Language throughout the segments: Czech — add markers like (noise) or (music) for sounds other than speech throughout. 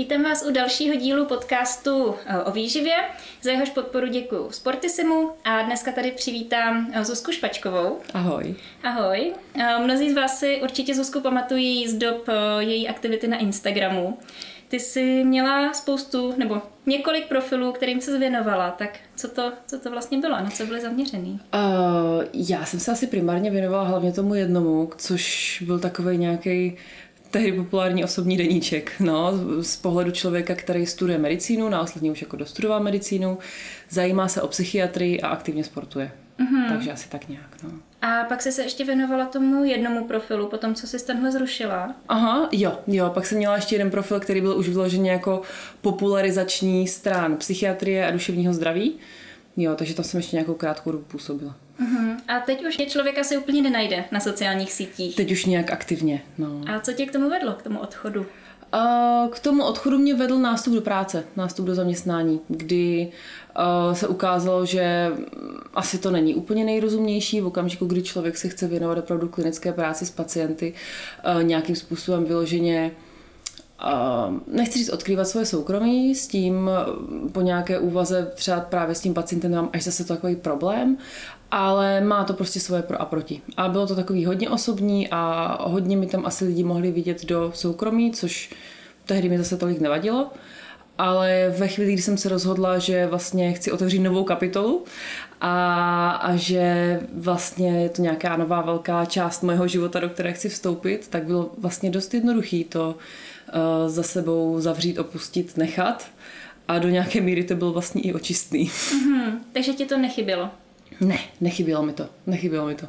Vítám vás u dalšího dílu podcastu eh, o výživě. Za jehož podporu děkuji Sportisimu a dneska tady přivítám eh, Zuzku Špačkovou. Ahoj. Ahoj. Eh, mnozí z vás si určitě Zuzku pamatují z dob její aktivity na Instagramu. Ty jsi měla spoustu, nebo několik profilů, kterým se věnovala, tak co to, co to vlastně bylo, na co byly zaměřený? Uh, já jsem se asi primárně věnovala hlavně tomu jednomu, což byl takový nějaký tehdy populární osobní deníček, no, z pohledu člověka, který studuje medicínu, následně už jako dostudoval medicínu, zajímá se o psychiatrii a aktivně sportuje. Mm-hmm. Takže asi tak nějak, no. A pak jsi se ještě věnovala tomu jednomu profilu, potom co jsi tenhle zrušila? Aha, jo, jo, pak jsem měla ještě jeden profil, který byl už vložený jako popularizační strán psychiatrie a duševního zdraví. Jo, takže tam jsem ještě nějakou krátkou dobu působila. Uh-huh. A teď už je člověka si úplně nenajde na sociálních sítích. Teď už nějak aktivně, no. A co tě k tomu vedlo, k tomu odchodu? Uh, k tomu odchodu mě vedl nástup do práce, nástup do zaměstnání, kdy uh, se ukázalo, že asi to není úplně nejrozumnější v okamžiku, kdy člověk se chce věnovat opravdu klinické práci s pacienty uh, nějakým způsobem vyloženě nechci říct odkrývat svoje soukromí, s tím po nějaké úvaze třeba právě s tím pacientem mám až zase takový problém, ale má to prostě svoje pro a proti. A bylo to takový hodně osobní a hodně mi tam asi lidi mohli vidět do soukromí, což tehdy mi zase tolik nevadilo. Ale ve chvíli, kdy jsem se rozhodla, že vlastně chci otevřít novou kapitolu a, a že vlastně je to nějaká nová velká část mého života, do které chci vstoupit, tak bylo vlastně dost jednoduchý to uh, za sebou zavřít, opustit, nechat. A do nějaké míry to byl vlastně i očistný. Mm-hmm. Takže ti to nechybělo? Ne, nechybělo mi to, nechybělo mi to.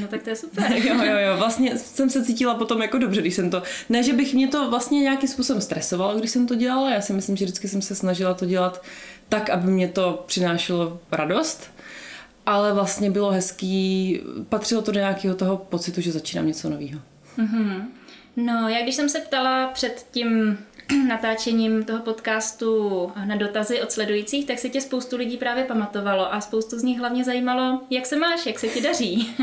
No tak to je super. (laughs) jo, jo, jo, vlastně jsem se cítila potom jako dobře, když jsem to, ne, že bych mě to vlastně nějakým způsobem stresovalo, když jsem to dělala, já si myslím, že vždycky jsem se snažila to dělat tak, aby mě to přinášelo radost, ale vlastně bylo hezký, patřilo to do nějakého toho pocitu, že začínám něco nového. Mm-hmm. No, já když jsem se ptala před tím (clears throat) natáčením toho podcastu na dotazy od sledujících, tak se tě spoustu lidí právě pamatovalo a spoustu z nich hlavně zajímalo, jak se máš, jak se ti daří.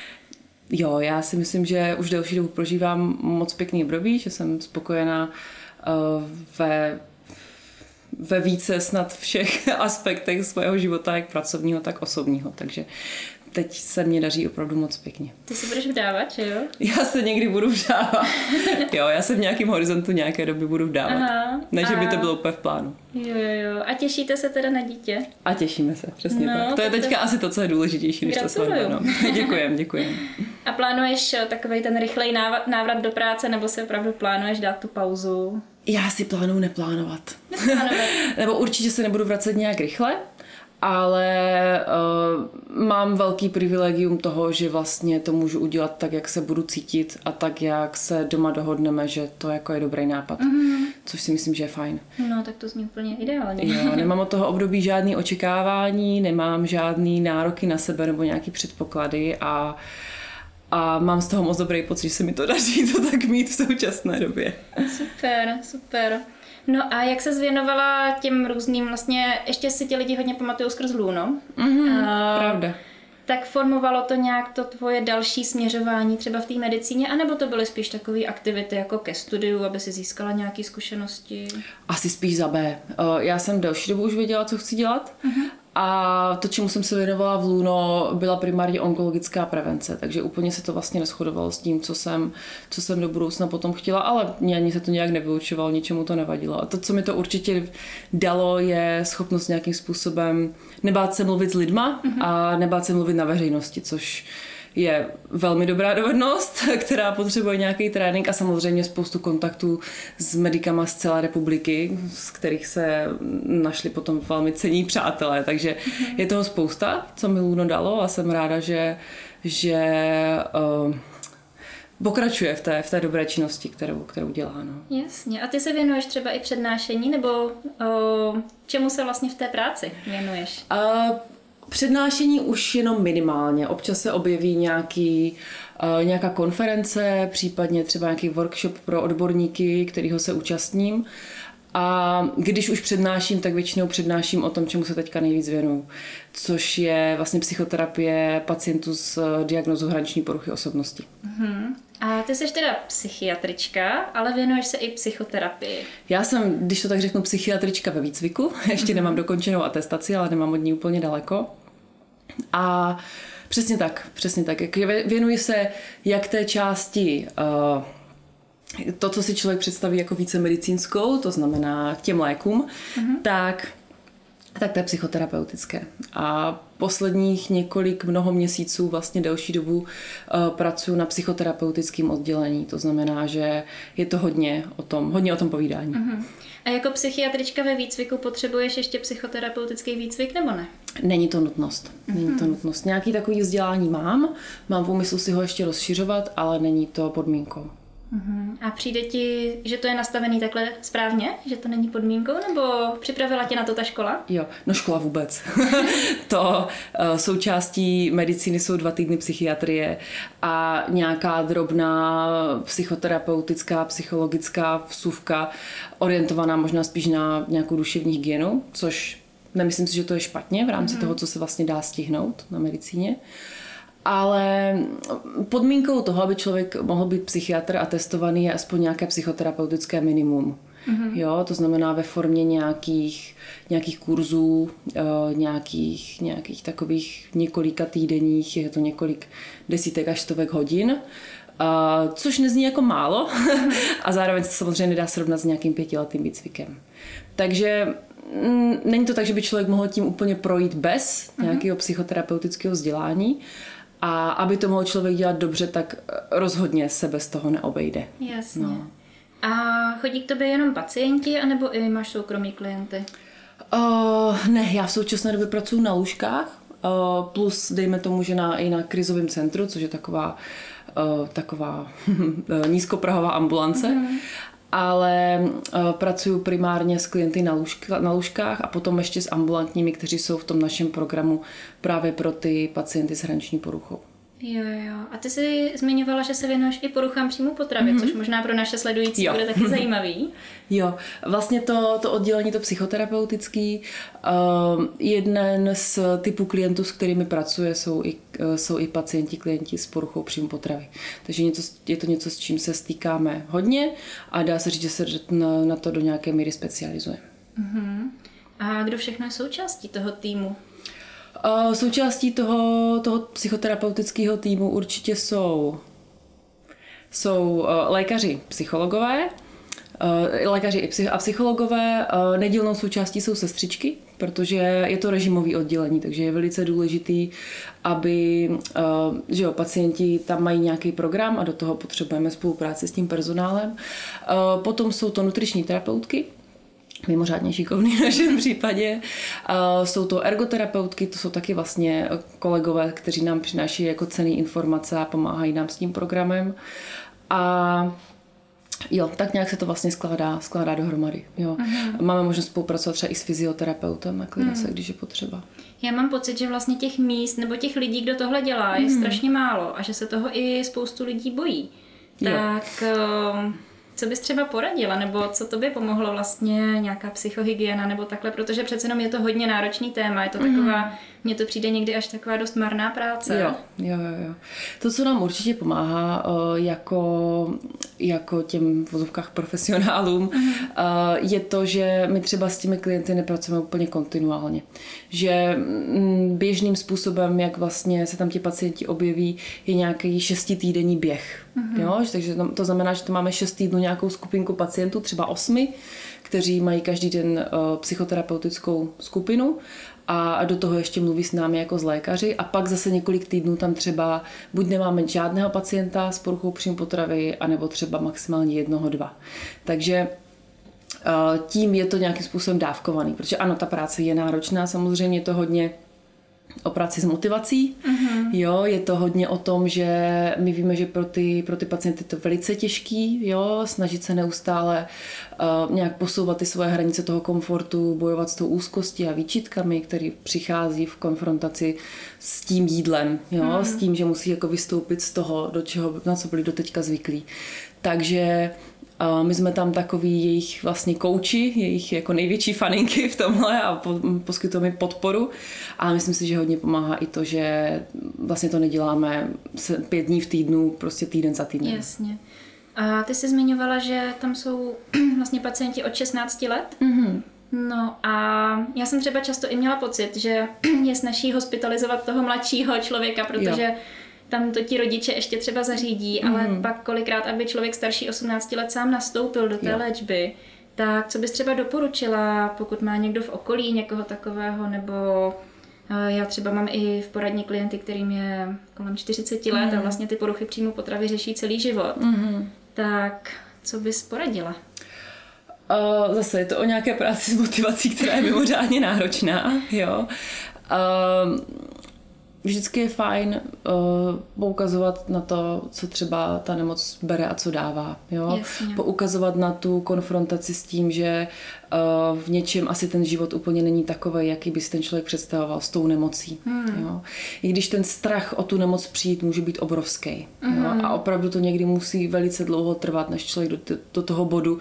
(laughs) jo, já si myslím, že už delší dobu prožívám moc pěkný období, že jsem spokojená uh, ve ve více snad všech (laughs) aspektech svého života, jak pracovního, tak osobního. Takže teď se mě daří opravdu moc pěkně. Ty si budeš vdávat, že jo? Já se někdy budu vdávat. (laughs) jo, já se v nějakém horizontu nějaké doby budu vdávat. Aha, ne, že by to bylo úplně v plánu. Jo, jo. A těšíte se teda na dítě? A těšíme se, přesně no, tak. To je teďka to... asi to, co je důležitější, než to svatba. No. (laughs) děkujem, děkujem. A plánuješ eh, takový ten rychlej návrat do práce, nebo si opravdu plánuješ dát tu pauzu? Já si plánuju neplánovat. neplánovat. (laughs) nebo určitě se nebudu vracet nějak rychle, ale uh, mám velký privilegium toho, že vlastně to můžu udělat tak, jak se budu cítit a tak, jak se doma dohodneme, že to jako je dobrý nápad, mm-hmm. což si myslím, že je fajn. No, tak to zní úplně ideálně. Jo, (laughs) nemám od toho období žádný očekávání, nemám žádný nároky na sebe nebo nějaký předpoklady a a mám z toho moc dobrý pocit, že se mi to daří to tak mít v současné době. Super, super. No a jak se zvěnovala těm různým, vlastně ještě si ti lidi hodně pamatují skrz Luno. Mm-hmm, uh, pravda. Tak formovalo to nějak to tvoje další směřování třeba v té medicíně, anebo to byly spíš takové aktivity jako ke studiu, aby si získala nějaké zkušenosti? Asi spíš za B. Uh, já jsem delší dobu už věděla, co chci dělat uh-huh. A to, čemu jsem se věnovala v Luno, byla primárně onkologická prevence, takže úplně se to vlastně neschodovalo s tím, co jsem, co jsem do budoucna potom chtěla, ale mě ani se to nějak nevyučovalo, ničemu to nevadilo. A to, co mi to určitě dalo, je schopnost nějakým způsobem nebát se mluvit s lidma mm-hmm. a nebát se mluvit na veřejnosti, což je velmi dobrá dovednost, (laughs) která potřebuje nějaký trénink a samozřejmě spoustu kontaktů s medikama z celé republiky, z kterých se našli potom velmi cení přátelé, takže je toho spousta, co mi Luno dalo a jsem ráda, že, že uh, pokračuje v té, v té dobré činnosti, kterou, kterou dělá. No. Jasně. A ty se věnuješ třeba i přednášení, nebo uh, čemu se vlastně v té práci věnuješ? Uh, Přednášení už jenom minimálně. Občas se objeví nějaký, uh, nějaká konference, případně třeba nějaký workshop pro odborníky, kterýho se účastním. A když už přednáším, tak většinou přednáším o tom, čemu se teďka nejvíc věnuju, což je vlastně psychoterapie pacientů s diagnozou hraniční poruchy osobnosti. Mm-hmm. A ty jsi teda psychiatrička, ale věnuješ se i psychoterapii. Já jsem, když to tak řeknu, psychiatrička ve výcviku. (laughs) Ještě nemám dokončenou atestaci, ale nemám od ní úplně daleko. A přesně tak, přesně tak. Jak věnuji se jak té části uh, to, co si člověk představí jako více medicínskou, to znamená k těm lékům, mm-hmm. tak tak to je psychoterapeutické. A posledních několik mnoho měsíců, vlastně delší dobu, uh, pracuji na psychoterapeutickém oddělení. To znamená, že je to hodně o tom, hodně o tom povídání. Uh-huh. A jako psychiatrička ve výcviku potřebuješ ještě psychoterapeutický výcvik nebo ne? Není to nutnost. Není to nutnost. Nějaký takový vzdělání mám, mám v úmyslu si ho ještě rozšiřovat, ale není to podmínkou. Uh-huh. A přijde ti, že to je nastavený takhle správně? Že to není podmínkou? Nebo připravila tě na to ta škola? Jo, no škola vůbec. (laughs) to uh, součástí medicíny jsou dva týdny psychiatrie a nějaká drobná psychoterapeutická, psychologická vsuvka orientovaná možná spíš na nějakou duševní hygienu, což nemyslím si, že to je špatně v rámci uh-huh. toho, co se vlastně dá stihnout na medicíně. Ale podmínkou toho, aby člověk mohl být psychiatr a testovaný, je aspoň nějaké psychoterapeutické minimum. Mm-hmm. Jo, to znamená ve formě nějakých, nějakých kurzů, eh, nějakých, nějakých takových několika týdenních, je to několik desítek až stovek hodin, Uh, což nezní jako málo (laughs) a zároveň se samozřejmě nedá srovnat s nějakým pětiletým výcvikem. Takže není to tak, že by člověk mohl tím úplně projít bez mm-hmm. nějakého psychoterapeutického vzdělání, a aby to mohl člověk dělat dobře, tak rozhodně se bez toho neobejde. Jasně. No. A chodí k tobě jenom pacienti, anebo i máš soukromí klienty? Uh, ne, já v současné době pracuji na lůžkách, uh, plus dejme tomu, že na, i na krizovém centru, což je taková uh, taková (laughs) nízkoprahová ambulance. Mm-hmm ale uh, pracuji primárně s klienty na, lůžka, na lůžkách a potom ještě s ambulantními, kteří jsou v tom našem programu právě pro ty pacienty s hraniční poruchou. Jo, jo. A ty jsi zmiňovala, že se věnuješ i poruchám příjmu potravy, mm-hmm. což možná pro naše sledující jo. bude taky (laughs) zajímavý. Jo, vlastně to, to oddělení, to psychoterapeutický, uh, jeden z typů klientů, s kterými pracuje, jsou i, uh, jsou i pacienti, klienti s poruchou příjmu potravy. Takže něco, je to něco, s čím se stýkáme hodně a dá se říct, že se na, na to do nějaké míry specializujeme. Mm-hmm. A kdo všechno je součástí toho týmu? Součástí toho, toho psychoterapeutického týmu určitě jsou, jsou e, lékaři, psychologové, e, lékaři a psychologové. E, nedílnou součástí jsou sestřičky, protože je to režimový oddělení, takže je velice důležitý, aby že jo, pacienti tam mají nějaký program a do toho potřebujeme spolupráci s tím personálem. Potom jsou to nutriční terapeutky, mimořádně šikovný (laughs) v našem případě. Jsou to ergoterapeutky, to jsou taky vlastně kolegové, kteří nám přináší jako cený informace a pomáhají nám s tím programem. A Jo, tak nějak se to vlastně skládá, skládá dohromady. Jo. Uh-huh. Máme možnost spolupracovat třeba i s fyzioterapeutem na klinice, uh-huh. když je potřeba. Já mám pocit, že vlastně těch míst nebo těch lidí, kdo tohle dělá, je uh-huh. strašně málo a že se toho i spoustu lidí bojí. Tak... Jo co bys třeba poradila, nebo co to by pomohlo vlastně nějaká psychohygiena nebo takhle, protože přece jenom je to hodně náročný téma, je to taková, mm. Mně to přijde někdy až taková dost marná práce. Jo, jo, jo. To, co nám určitě pomáhá jako, jako těm v vozovkách profesionálům, mm. je to, že my třeba s těmi klienty nepracujeme úplně kontinuálně. Že mm, běžným způsobem, jak vlastně se tam ti pacienti objeví, je nějaký šestitýdenní běh. Mm-hmm. Jo? Takže to znamená, že to máme šest týdnů nějakou skupinku pacientů, třeba osmi, kteří mají každý den uh, psychoterapeutickou skupinu a do toho ještě mluví s námi jako s lékaři a pak zase několik týdnů tam třeba buď nemáme žádného pacienta s poruchou příjmu potravy, anebo třeba maximálně jednoho, dva. Takže tím je to nějakým způsobem dávkovaný, protože ano, ta práce je náročná, samozřejmě to hodně o práci s motivací. Uh-huh. Jo, je to hodně o tom, že my víme, že pro ty, pro ty pacienty je to velice těžký, jo, snažit se neustále uh, nějak posouvat ty svoje hranice toho komfortu, bojovat s tou úzkostí a výčitkami, který přichází v konfrontaci s tím jídlem, jo, uh-huh. s tím, že musí jako vystoupit z toho, do čeho, na co byli doteďka zvyklí. Takže My jsme tam takový jejich vlastně kouči, jejich jako největší faninky v tomhle a poskytujeme podporu. A myslím si, že hodně pomáhá i to, že vlastně to neděláme pět dní v týdnu, prostě týden za týdnem. Jasně. A ty jsi zmiňovala, že tam jsou (clears throat) vlastně pacienti od 16 let. Mm-hmm. No a já jsem třeba často i měla pocit, že (clears throat) je snaží hospitalizovat toho mladšího člověka, protože jo. Tam to ti rodiče ještě třeba zařídí, mm. ale mhm. pak kolikrát, aby člověk starší 18 let sám nastoupil do té jo. léčby, tak co bys třeba doporučila, pokud má někdo v okolí někoho takového, nebo eh, já třeba mám i v poradní klienty, kterým je kolem 40 let mm. a mhm. vlastně ty poruchy příjmu potravy řeší celý život. Mm. Tak co bys poradila? Uh, zase je to o nějaké práci s motivací, která je mimořádně náročná. Jo. Uh, vždycky je fajn uh, poukazovat na to, co třeba ta nemoc bere a co dává. Jo? Poukazovat na tu konfrontaci s tím, že uh, v něčem asi ten život úplně není takový, jaký by si ten člověk představoval s tou nemocí. Hmm. Jo? I když ten strach o tu nemoc přijít může být obrovský. Hmm. Jo? A opravdu to někdy musí velice dlouho trvat, než člověk do, do toho bodu,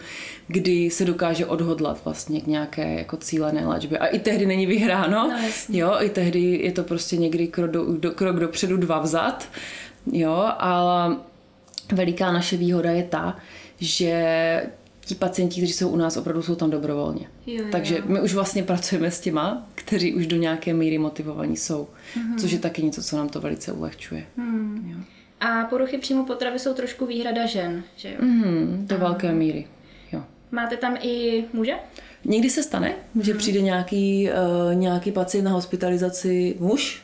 kdy se dokáže odhodlat vlastně k nějaké jako cílené léčbě. A i tehdy není vyhráno. No, jo, i tehdy je to prostě někdy krok, do, do, krok dopředu, dva vzad. Jo, ale veliká naše výhoda je ta, že ti pacienti, kteří jsou u nás, opravdu jsou tam dobrovolně. Jo, jo. Takže my už vlastně pracujeme s těma, kteří už do nějaké míry motivovaní jsou, mm-hmm. což je taky něco, co nám to velice ulehčuje. Mm. Jo. A poruchy příjmu potravy jsou trošku výhrada žen, že jo? Mm, do velké míry. Máte tam i muže? Někdy se stane, že mhm. přijde nějaký, uh, nějaký pacient na hospitalizaci muž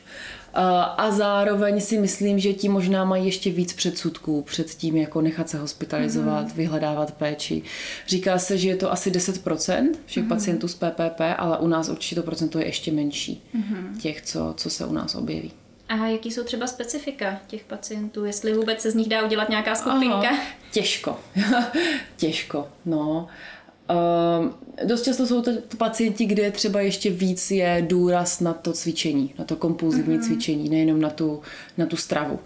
a zároveň si myslím, že ti možná mají ještě víc předsudků před tím, jako nechat se hospitalizovat, mm-hmm. vyhledávat péči. Říká se, že je to asi 10% všech mm-hmm. pacientů z PPP, ale u nás určitě to procento je ještě menší, mm-hmm. těch, co, co se u nás objeví. A jaký jsou třeba specifika těch pacientů? Jestli vůbec se z nich dá udělat nějaká skupinka? Aha, těžko. (laughs) těžko, no. Uh, dost často jsou to pacienti, kde třeba ještě víc je důraz na to cvičení, na to kompulzivní mm-hmm. cvičení, nejenom na tu, na tu stravu.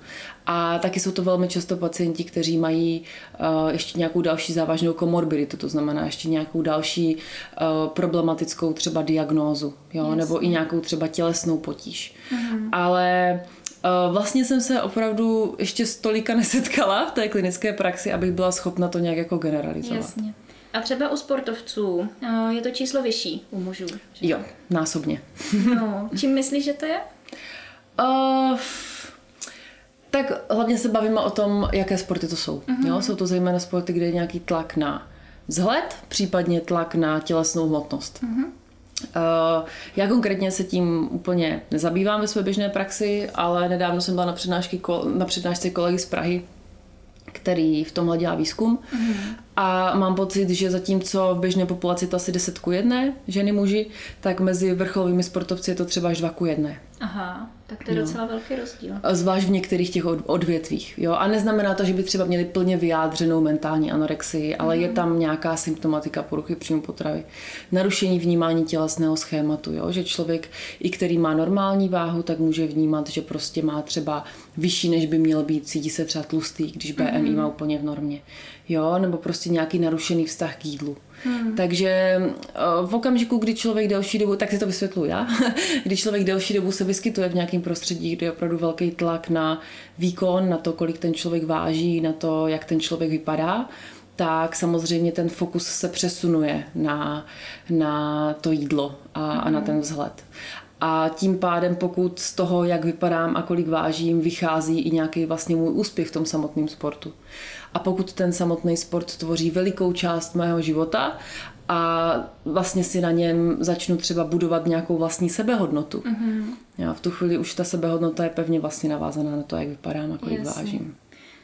A taky jsou to velmi často pacienti, kteří mají uh, ještě nějakou další závažnou komorbiditu, to znamená ještě nějakou další uh, problematickou třeba diagnózu, jo? nebo i nějakou třeba tělesnou potíž. Mm-hmm. Ale uh, Vlastně jsem se opravdu ještě stolika nesetkala v té klinické praxi, abych byla schopna to nějak jako generalizovat. Jasně. A třeba u sportovců je to číslo vyšší u mužů? Že? Jo, násobně. No, čím myslíš, že to je? Uh, tak hlavně se bavíme o tom, jaké sporty to jsou. Uh-huh. Jo? Jsou to zejména sporty, kde je nějaký tlak na vzhled, případně tlak na tělesnou hmotnost. Uh-huh. Uh, já konkrétně se tím úplně nezabývám ve své běžné praxi, ale nedávno jsem byla na, přednášky, na přednášce kolegy z Prahy, který v tomhle dělá výzkum. Mm-hmm. A mám pocit, že zatímco v běžné populaci to asi 10 ku 1 ženy muži, tak mezi vrcholovými sportovci je to třeba až 2 ku 1. Aha. Tak to je no. docela velký rozdíl. Zvlášť v některých těch odvětvích. Jo? A neznamená to, že by třeba měli plně vyjádřenou mentální anorexii, ale mm. je tam nějaká symptomatika poruchy příjmu potravy. Narušení vnímání tělesného schématu. Jo? Že člověk, i který má normální váhu, tak může vnímat, že prostě má třeba vyšší, než by měl být, cítí se třeba tlustý, když BMI mm. má úplně v normě. Jo? Nebo prostě nějaký narušený vztah k jídlu. Hmm. Takže eh, v okamžiku, kdy člověk delší dobu, tak si to vysvětluji já, (laughs) kdy člověk delší dobu se vyskytuje v nějakém prostředí, kde je opravdu velký tlak na výkon, na to, kolik ten člověk váží, na to, jak ten člověk vypadá, tak samozřejmě ten fokus se přesunuje na, na to jídlo a, a na hmm. ten vzhled. A tím pádem, pokud z toho, jak vypadám a kolik vážím, vychází i nějaký vlastně můj úspěch v tom samotném sportu. A pokud ten samotný sport tvoří velikou část mého života a vlastně si na něm začnu třeba budovat nějakou vlastní sebehodnotu. Mm-hmm. Já v tu chvíli už ta sebehodnota je pevně vlastně navázaná na to, jak vypadám a kolik Jasně. vážím.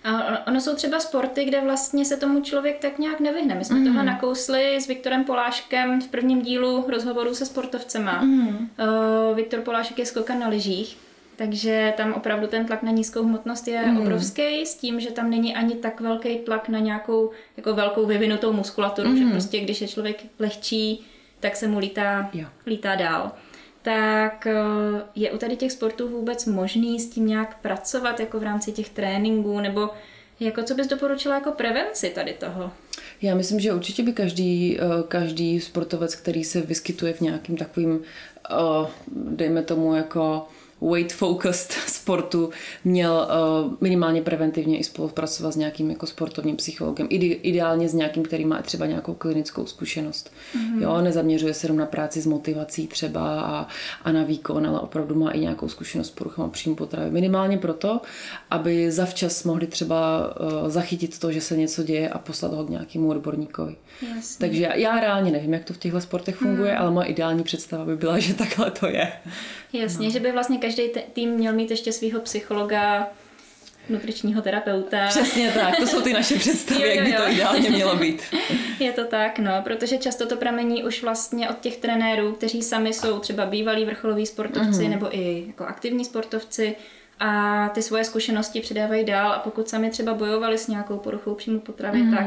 A ono jsou třeba sporty, kde vlastně se tomu člověk tak nějak nevyhne. My jsme mm. toho nakousli s Viktorem Poláškem v prvním dílu rozhovoru se sportovcema. Mm. Uh, Viktor Polášek je skokan na lyžích takže tam opravdu ten tlak na nízkou hmotnost je mm. obrovský, s tím, že tam není ani tak velký tlak na nějakou jako velkou vyvinutou muskulaturu, mm. že prostě když je člověk lehčí, tak se mu lítá, jo. lítá dál. Tak eh, je u tady těch sportů vůbec možný s tím nějak pracovat jako v rámci těch tréninků, nebo jako co bys doporučila jako prevenci tady toho? Já myslím, že určitě by každý, eh, každý sportovec, který se vyskytuje v nějakým takovým, eh, dejme tomu jako weight focused (laughs) sportu měl uh, minimálně preventivně i spolupracovat s nějakým jako sportovním psychologem. Ide, ideálně s nějakým, který má třeba nějakou klinickou zkušenost. Mm-hmm. Jo, nezaměřuje se jenom na práci s motivací třeba a, a na výkon, ale opravdu má i nějakou zkušenost s poruchama příjmu potravy. Minimálně proto, aby zavčas mohli třeba uh, zachytit to, že se něco děje a poslat ho k nějakému odborníkovi. Jasně. Takže já, já reálně nevím, jak to v těchto sportech funguje, mm. ale moje ideální představa by byla, že takhle to je. Jasně, no. že by vlastně každý tým měl mít ještě svého psychologa, nutričního terapeuta. Přesně tak, to jsou ty naše (laughs) představy, jo, jo, jo. jak by to ideálně mělo být. (laughs) Je to tak, no, protože často to pramení už vlastně od těch trenérů, kteří sami jsou třeba bývalí vrcholoví sportovci mm-hmm. nebo i jako aktivní sportovci a ty svoje zkušenosti předávají dál a pokud sami třeba bojovali s nějakou poruchou příjmu potravy, mm-hmm. tak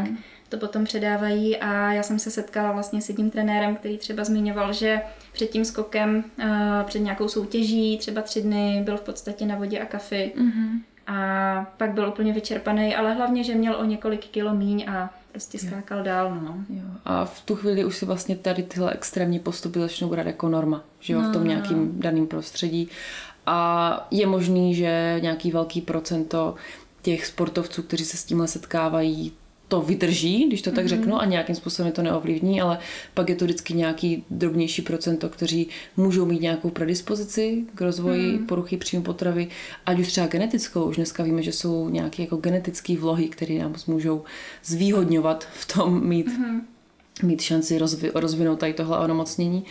to potom předávají a já jsem se setkala vlastně s jedním trenérem, který třeba zmiňoval, že před tím skokem, uh, před nějakou soutěží, třeba tři dny byl v podstatě na vodě a kafy mm-hmm. a pak byl úplně vyčerpaný, ale hlavně, že měl o několik kilo míň a prostě skákal jo. dál, no. Jo. A v tu chvíli už si vlastně tady tyhle extrémní postupy začnou brát jako norma, že jo, no, v tom no, nějakým no. daném prostředí. A je možný, že nějaký velký procento těch sportovců, kteří se s tímhle setkávají, to vydrží, když to tak mm-hmm. řeknu, a nějakým způsobem to neovlivní, ale pak je to vždycky nějaký drobnější procento, kteří můžou mít nějakou predispozici k rozvoji mm. poruchy příjmu potravy, ať už třeba genetickou. Už dneska víme, že jsou nějaké jako genetické vlohy, které nám můžou zvýhodňovat v tom mít, mm-hmm. mít šanci rozvi, rozvinout tady tohle onemocnění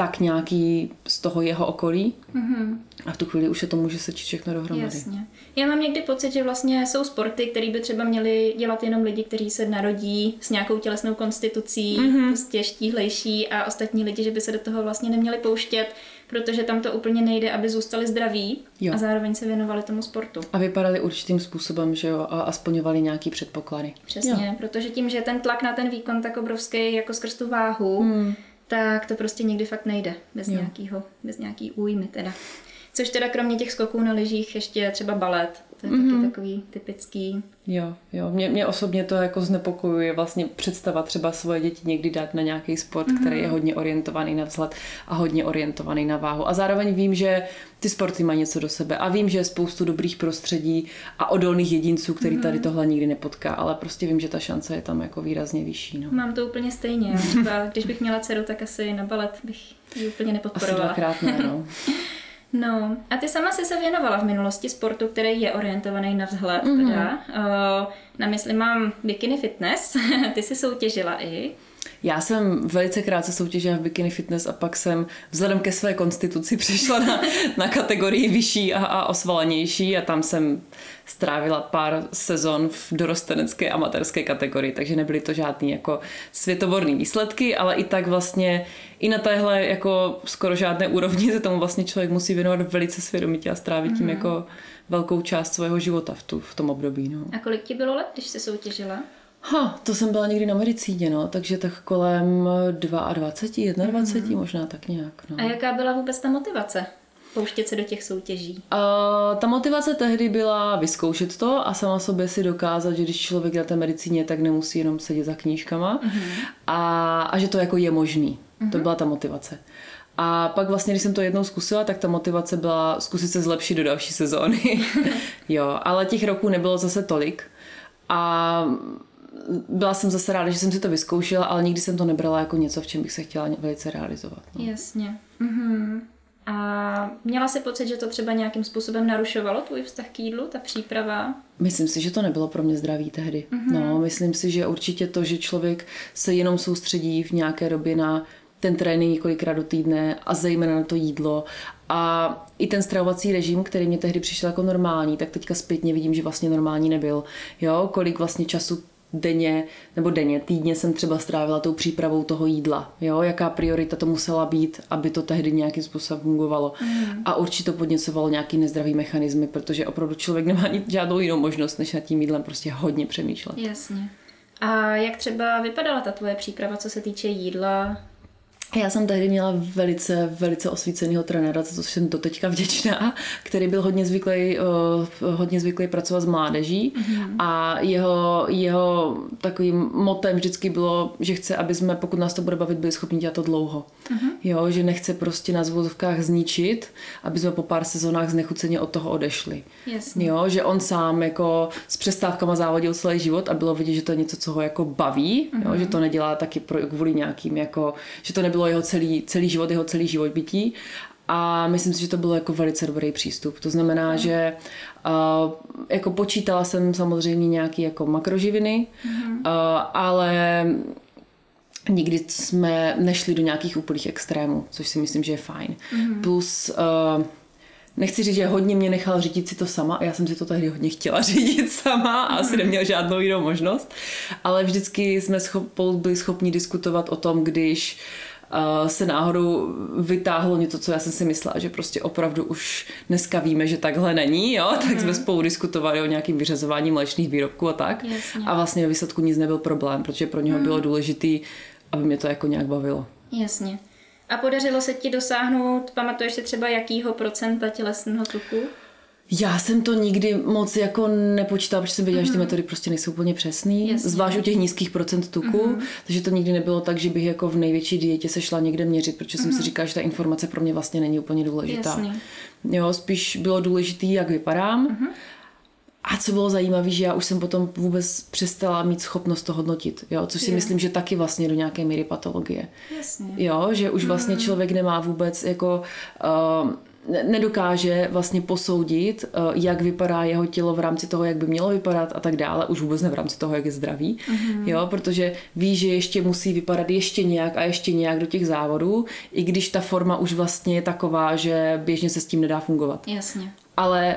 tak nějaký z toho jeho okolí mm-hmm. a v tu chvíli už se to může sečit všechno dohromady. Jasně. Já mám někdy pocit, že vlastně jsou sporty, které by třeba měli dělat jenom lidi, kteří se narodí s nějakou tělesnou konstitucí, mm-hmm. prostě štíhlejší a ostatní lidi, že by se do toho vlastně neměli pouštět, protože tam to úplně nejde, aby zůstali zdraví jo. a zároveň se věnovali tomu sportu. A vypadali určitým způsobem, že jo, a, a splňovali nějaký předpoklady. Přesně, jo. protože tím, že ten tlak na ten výkon tak obrovský jako skrz tu váhu, mm tak to prostě nikdy fakt nejde bez, nějakýho, bez nějaký újmy teda. Což teda kromě těch skoků na lyžích ještě třeba balet. To je mm-hmm. taky takový typický. Jo, jo. Mě, mě osobně to jako znepokojuje vlastně představa třeba svoje děti někdy dát na nějaký sport, mm-hmm. který je hodně orientovaný na vzhled a hodně orientovaný na váhu. A zároveň vím, že ty sporty mají něco do sebe a vím, že je spoustu dobrých prostředí a odolných jedinců, který mm-hmm. tady tohle nikdy nepotká, ale prostě vím, že ta šance je tam jako výrazně vyšší. No. Mám to úplně stejně. (laughs) Třeba, když bych měla dceru, tak asi na balet bych ji úplně nepodporovala. Asi dvakrát ne, no. (laughs) No, a ty sama jsi se věnovala v minulosti sportu, který je orientovaný na vzhled, mm-hmm. teda. Uh, na mysli mám bikini fitness, (laughs) ty jsi soutěžila i. Já jsem velice krátce soutěžila v bikini fitness a pak jsem vzhledem ke své konstituci (laughs) přešla na, na kategorii vyšší a, a osvalenější a tam jsem strávila pár sezon v dorostenecké amatérské kategorii, takže nebyly to žádný jako světoborný výsledky, ale i tak vlastně i na téhle jako skoro žádné úrovni se tomu vlastně člověk musí věnovat velice svědomitě a strávit tím mm-hmm. jako velkou část svého života v, tu, v tom období. No. A kolik ti bylo let, když jsi soutěžila? Ha, to jsem byla někdy na medicíně, no, takže tak kolem 22, 21, mm-hmm. možná tak nějak. No. A jaká byla vůbec ta motivace? pouštět se do těch soutěží? Uh, ta motivace tehdy byla vyzkoušet to a sama sobě si dokázat, že když člověk na té medicíně, tak nemusí jenom sedět za knížkama uh-huh. a, a že to jako je možný. Uh-huh. To byla ta motivace. A pak vlastně, když jsem to jednou zkusila, tak ta motivace byla zkusit se zlepšit do další sezóny. (laughs) jo, ale těch roků nebylo zase tolik. A byla jsem zase ráda, že jsem si to vyzkoušela, ale nikdy jsem to nebrala jako něco, v čem bych se chtěla velice realizovat. No. Jasně. Mm-hmm. A měla si pocit, že to třeba nějakým způsobem narušovalo tvůj vztah k jídlu, ta příprava? Myslím si, že to nebylo pro mě zdravý tehdy. Mm-hmm. No, myslím si, že určitě to, že člověk se jenom soustředí v nějaké době na ten trénink několikrát do týdne a zejména na to jídlo a i ten stravovací režim, který mě tehdy přišel jako normální, tak teďka zpětně vidím, že vlastně normální nebyl. Jo, kolik vlastně času denně, nebo denně, týdně jsem třeba strávila tou přípravou toho jídla. Jo? Jaká priorita to musela být, aby to tehdy nějakým způsobem fungovalo. Mm. A určitě to podněcovalo nějaký nezdravý mechanismy, protože opravdu člověk nemá žádnou jinou možnost, než nad tím jídlem prostě hodně přemýšlet. Jasně. A jak třeba vypadala ta tvoje příprava, co se týče jídla? Já jsem tehdy měla velice, velice osvíceného trenéra, za to jsem doteďka vděčná, který byl hodně zvyklý, uh, hodně zvyklý pracovat s mládeží mm-hmm. a jeho, jeho takovým motem vždycky bylo, že chce, aby jsme, pokud nás to bude bavit, byli schopni dělat to dlouho. Mm-hmm. Jo, že nechce prostě na zvozovkách zničit, aby jsme po pár sezónách znechuceně od toho odešli. Jasně. Jo, že on sám jako s přestávkama závodil celý život a bylo vidět, že to je něco, co ho jako baví, mm-hmm. jo, že to nedělá taky pro, kvůli nějakým jako, že to nebylo jeho celý, celý život, jeho celý život bytí. A myslím si, že to byl jako velice dobrý přístup. To znamená, mm. že uh, jako počítala jsem samozřejmě nějaký jako makroživiny, mm. uh, ale nikdy jsme nešli do nějakých úplných extrémů, což si myslím, že je fajn. Mm. Plus uh, nechci říct, že hodně mě nechal řídit si to sama, já jsem si to tehdy hodně chtěla (laughs) řídit sama a asi neměla žádnou jinou možnost, ale vždycky jsme schop, byli schopni diskutovat o tom, když uh, se náhodou vytáhlo něco, co já jsem si myslela, že prostě opravdu už dneska víme, že takhle není, jo, (laughs) tak mm. jsme spolu diskutovali o nějakým vyřazování mléčných výrobků a tak. Jasně. A vlastně ve výsledku nic nebyl problém, protože pro něho mm. bylo důležité, aby mě to jako nějak bavilo. Jasně. A podařilo se ti dosáhnout, pamatuješ si třeba jakýho procenta tělesného tuku? Já jsem to nikdy moc jako nepočítala, protože jsem věděla, mm-hmm. že ty mhm. metody prostě nejsou úplně přesný, Jasně. zvlášť u těch nízkých procent tuku, mm-hmm. takže to nikdy nebylo tak, že bych jako v největší dietě se šla někde měřit, protože mm-hmm. jsem si mhm. říkala, že ta informace pro mě vlastně není úplně důležitá. Jasně. Jo, spíš bylo důležité, jak vypadám. Mm-hmm. A co bylo zajímavé, že já už jsem potom vůbec přestala mít schopnost to hodnotit, jo? což si je. myslím, že taky vlastně do nějaké míry patologie. Jasně. Jo, že už vlastně mm. člověk nemá vůbec jako... Uh, nedokáže vlastně posoudit, eh, jak vypadá jeho tělo v rámci toho, jak by mělo vypadat a tak dále, už vůbec ne v rámci toho, jak je zdravý, mm-hmm. jo, protože ví, že ještě musí vypadat ještě nějak a ještě nějak do těch závodů, i když ta forma už vlastně je taková, že běžně se s tím nedá fungovat. Jasně. Ale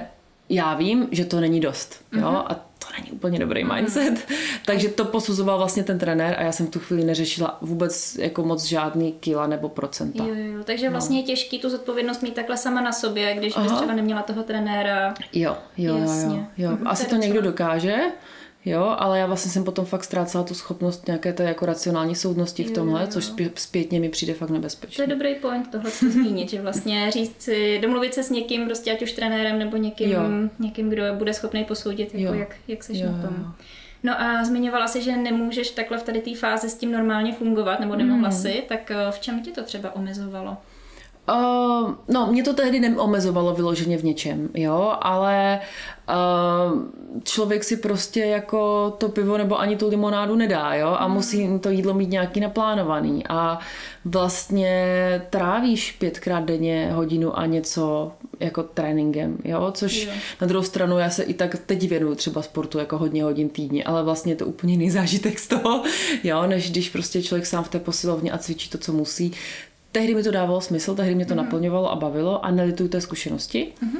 já vím, že to není dost. Jo? Mm-hmm. A není úplně dobrý mhm. mindset. (laughs) Takže to posuzoval vlastně ten trenér a já jsem v tu chvíli neřešila vůbec jako moc žádný kila nebo procenta. Jo, jo, takže no. vlastně no. je těžký tu zodpovědnost mít takhle sama na sobě, když bys třeba neměla toho trenéra. Jo, jo, Jasně. jo. jo. Mm-hmm. Asi to někdo dokáže, Jo, ale já vlastně jsem potom fakt ztrácela tu schopnost nějaké té jako racionální soudnosti v tomhle, jo, jo. což zpětně mi přijde fakt nebezpečné. To je dobrý point tohle zmínit, že vlastně říct si, domluvit se s někým, prostě ať už trenérem nebo někým, jo. někým kdo bude schopný posoudit, jako jak, jak seš jo, na tom. Jo. No a zmiňovala si, že nemůžeš takhle v tady té fázi s tím normálně fungovat, nebo nemohla mm. si, tak eh, v čem tě to třeba omezovalo? Uh, no, mě to tehdy neomezovalo vyloženě v něčem, jo, ale uh, člověk si prostě jako to pivo nebo ani tu limonádu nedá, jo, a mm. musí to jídlo mít nějaký naplánovaný a vlastně trávíš pětkrát denně hodinu a něco jako tréninkem, jo, což jo. na druhou stranu já se i tak teď věnuju třeba sportu jako hodně hodin týdně, ale vlastně je to úplně jiný (laughs) zážitek z toho, jo, než když prostě člověk sám v té posilovně a cvičí to, co musí, tehdy mi to dávalo smysl, tehdy mě to mm. naplňovalo a bavilo a nelituju té zkušenosti. Mm.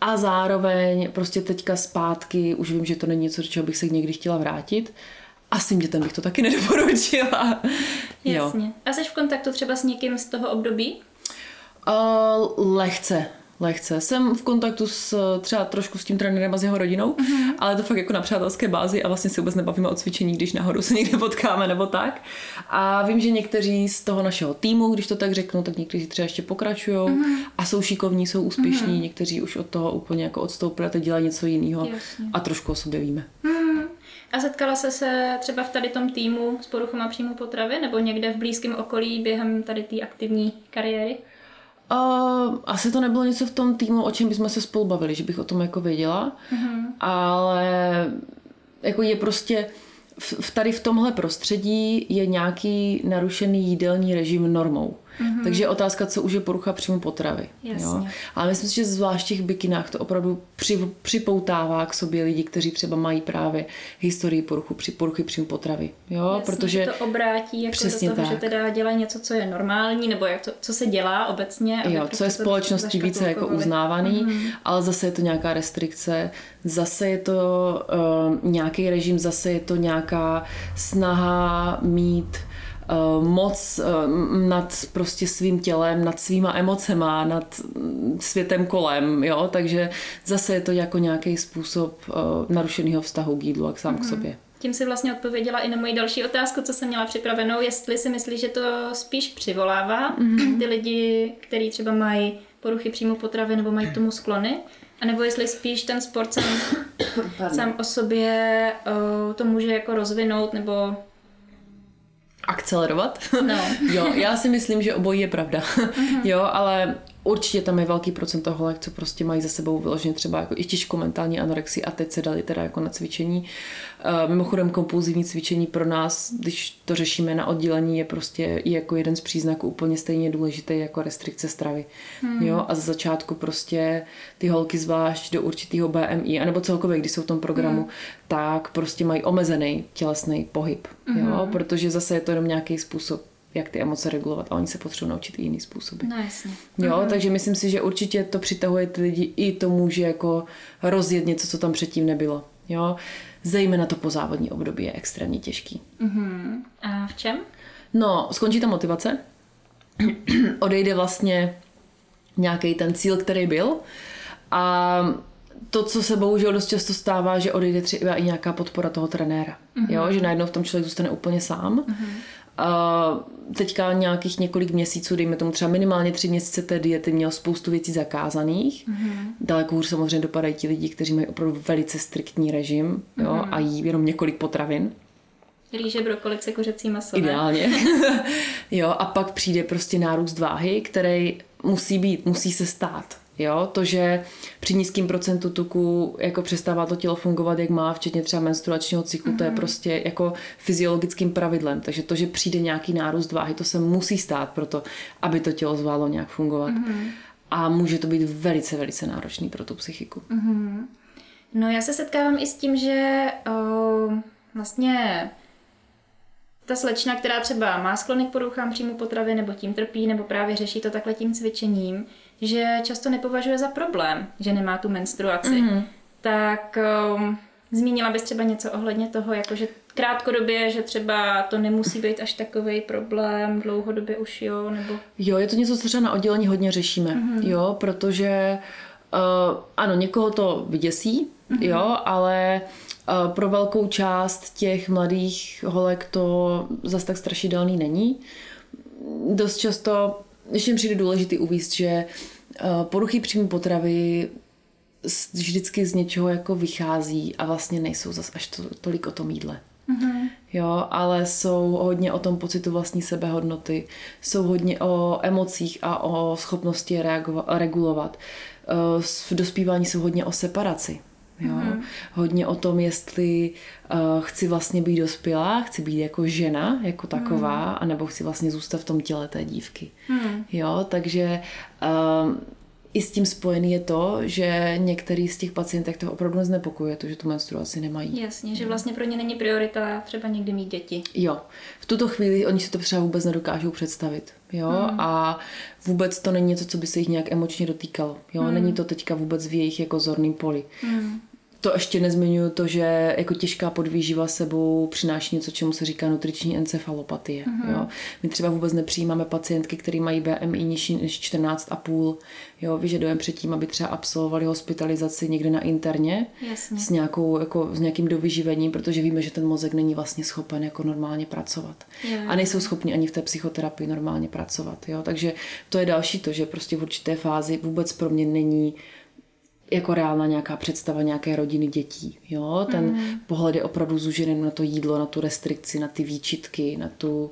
A zároveň prostě teďka zpátky už vím, že to není něco, do čeho bych se někdy chtěla vrátit. A s tím dětem bych to taky (laughs) nedoporučila. Jasně. Jo. A jsi v kontaktu třeba s někým z toho období? Uh, lehce, lehce. Jsem v kontaktu s třeba trošku s tím trenérem a s jeho rodinou, mm-hmm. ale to fakt jako na přátelské bázi a vlastně si vůbec nebavíme o cvičení, když nahoru se někde potkáme nebo tak. A vím, že někteří z toho našeho týmu, když to tak řeknu, tak někteří třeba ještě pokračují mm-hmm. a jsou šikovní, jsou úspěšní, mm-hmm. někteří už od toho úplně jako odstoupili a teď dělají něco jiného a trošku o sobě víme. Mm-hmm. A setkala se se třeba v tady tom týmu s poruchama příjmu potravy nebo někde v blízkém okolí během tady té aktivní kariéry? Uh, asi to nebylo něco v tom týmu, o čem bychom se spolu bavili, že bych o tom jako věděla, mm-hmm. ale jako je prostě v, tady v tomhle prostředí je nějaký narušený jídelní režim normou. Mm-hmm. Takže je otázka, co už je porucha příjmu potravy. Jo? Ale myslím si, že zvlášť v těch bikinách to opravdu při, připoutává k sobě lidi, kteří třeba mají právě historii poruchu, při poruchy příjmu potravy. Jo? Jasně, Protože to obrátí jako přesně do toho, tak. že teda dělají něco, co je normální, nebo jak to, co se dělá obecně. Jo, prostě co je společnosti více jako uznávaný, mm-hmm. ale zase je to nějaká restrikce, zase je to uh, nějaký režim, zase je to nějaká snaha mít moc eh, nad prostě svým tělem, nad svýma emocema, nad světem kolem, jo, takže zase je to jako nějaký způsob eh, narušeného vztahu k jídlu a k sám mm-hmm. k mhm. sobě. Tím si vlastně odpověděla i na moji další otázku, co jsem měla připravenou, jestli si myslíš, že to spíš přivolává mm-hmm. ty lidi, kteří třeba mají poruchy příjmu potravy nebo mají k tomu sklony, anebo jestli spíš ten sport sám, (coughs) sám o sobě uh, to může jako rozvinout nebo akcelerovat. No. (laughs) jo, já si myslím, že obojí je pravda. Uh-huh. jo, ale určitě tam je velký procent toho, co prostě mají za sebou vyloženě třeba jako i těžkou mentální anorexii a teď se dali teda jako na cvičení. Uh, mimochodem kompulzivní cvičení pro nás, když to řešíme na oddělení, je prostě i jako jeden z příznaků úplně stejně důležitý jako restrikce stravy. Hmm. Jo, a za začátku prostě ty holky zvlášť do určitého BMI, anebo celkově, když jsou v tom programu, hmm. tak prostě mají omezený tělesný pohyb. Hmm. Jo, protože zase je to jenom nějaký způsob jak ty emoce regulovat a oni se potřebují naučit i jiný způsoby. No jasně. Jo, mm-hmm. takže myslím si, že určitě to přitahuje ty lidi i to může jako rozjet něco, co tam předtím nebylo. Jo, zejména to pozávodní období je extrémně těžký. Mm-hmm. A v čem? No, skončí ta motivace, (clears throat) odejde vlastně nějaký ten cíl, který byl a to, co se bohužel dost často stává, že odejde třeba i nějaká podpora toho trenéra. Mm-hmm. Jo, že najednou v tom člověk zůstane úplně sám. Mm-hmm a teďka nějakých několik měsíců, dejme tomu třeba minimálně tři měsíce té diety, měl spoustu věcí zakázaných. Mm-hmm. Daleko hůř samozřejmě dopadají ti lidi, kteří mají opravdu velice striktní režim jo, mm-hmm. a jí jenom několik potravin. Rýže, brokolice, kuřecí maso. Ideálně. (laughs) jo, a pak přijde prostě nárůst váhy, který musí být, musí se stát. Jo, to, že při nízkém procentu tuku jako přestává to tělo fungovat, jak má, včetně třeba menstruačního cyklu, mm-hmm. to je mhm. prostě jako fyziologickým pravidlem. Takže to, že přijde nějaký nárůst váhy, to se musí stát proto, aby to tělo zvládlo nějak fungovat. Mm-hmm. A může to být velice, velice náročný pro tu psychiku. Mm-hmm. No já se setkávám i s tím, že o, vlastně ta slečna, která třeba má sklony k poruchám příjmu potravy nebo tím trpí, nebo právě řeší to takhle tím cvičením, že často nepovažuje za problém, že nemá tu menstruaci. Mm-hmm. Tak um, zmínila bys třeba něco ohledně toho, jakože krátkodobě, že třeba to nemusí být až takový problém, dlouhodobě už jo, nebo... Jo, je to něco, co třeba na oddělení hodně řešíme, mm-hmm. jo, protože uh, ano, někoho to vyděsí, mm-hmm. jo, ale uh, pro velkou část těch mladých holek to zase tak strašidelný není. Dost často ještě přijde důležitý uvíct, že eh, poruchy příjmu potravy vždycky z něčeho jako vychází a vlastně nejsou zas až to, tolik o tom jídle. Mm-hmm. Jo, ale jsou hodně o tom pocitu vlastní sebehodnoty, jsou hodně o emocích a o schopnosti reagovat, regulovat. Eh, v dospívání jsou hodně o separaci. Jo? Mm-hmm. Hodně o tom, jestli uh, chci vlastně být dospělá, chci být jako žena, jako taková, mm. anebo chci vlastně zůstat v tom těle té dívky. Mm. Jo, takže uh, i s tím spojený je to, že některý z těch pacientek to opravdu znepokuje, to, že tu menstruaci nemají. Jasně, že vlastně pro ně není priorita třeba někdy mít děti. Jo, v tuto chvíli oni si to třeba vůbec nedokážou představit. Jo, hmm. a vůbec to není něco, co by se jich nějak emočně dotýkalo. Jo, hmm. není to teďka vůbec v jejich jako zorným poli. Hmm. To ještě nezmiňuju to, že jako těžká podvýživa sebou přináší něco, čemu se říká nutriční encefalopatie. Mm-hmm. Jo. My třeba vůbec nepřijímáme pacientky, které mají BMI nižší než 14,5. Jo. Vyžadujeme předtím, aby třeba absolvovali hospitalizaci někde na interně Jasně. s, nějakou, jako, s nějakým dovyživením, protože víme, že ten mozek není vlastně schopen jako normálně pracovat. Jo. A nejsou schopni ani v té psychoterapii normálně pracovat. Jo. Takže to je další to, že prostě v určité fázi vůbec pro mě není jako reálná nějaká představa nějaké rodiny dětí. Jo? Ten mm. pohled je opravdu zužený na to jídlo, na tu restrikci, na ty výčitky, na tu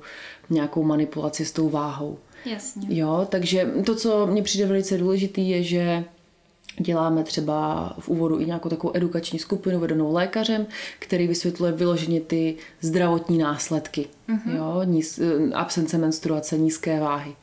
nějakou manipulaci s tou váhou. Jasně. Jo, takže to, co mně přijde velice důležitý, je, že Děláme třeba v úvodu i nějakou takovou edukační skupinu vedenou lékařem, který vysvětluje vyloženě ty zdravotní následky. Mm-hmm. Jo, níz, absence menstruace, nízké váhy. Uh,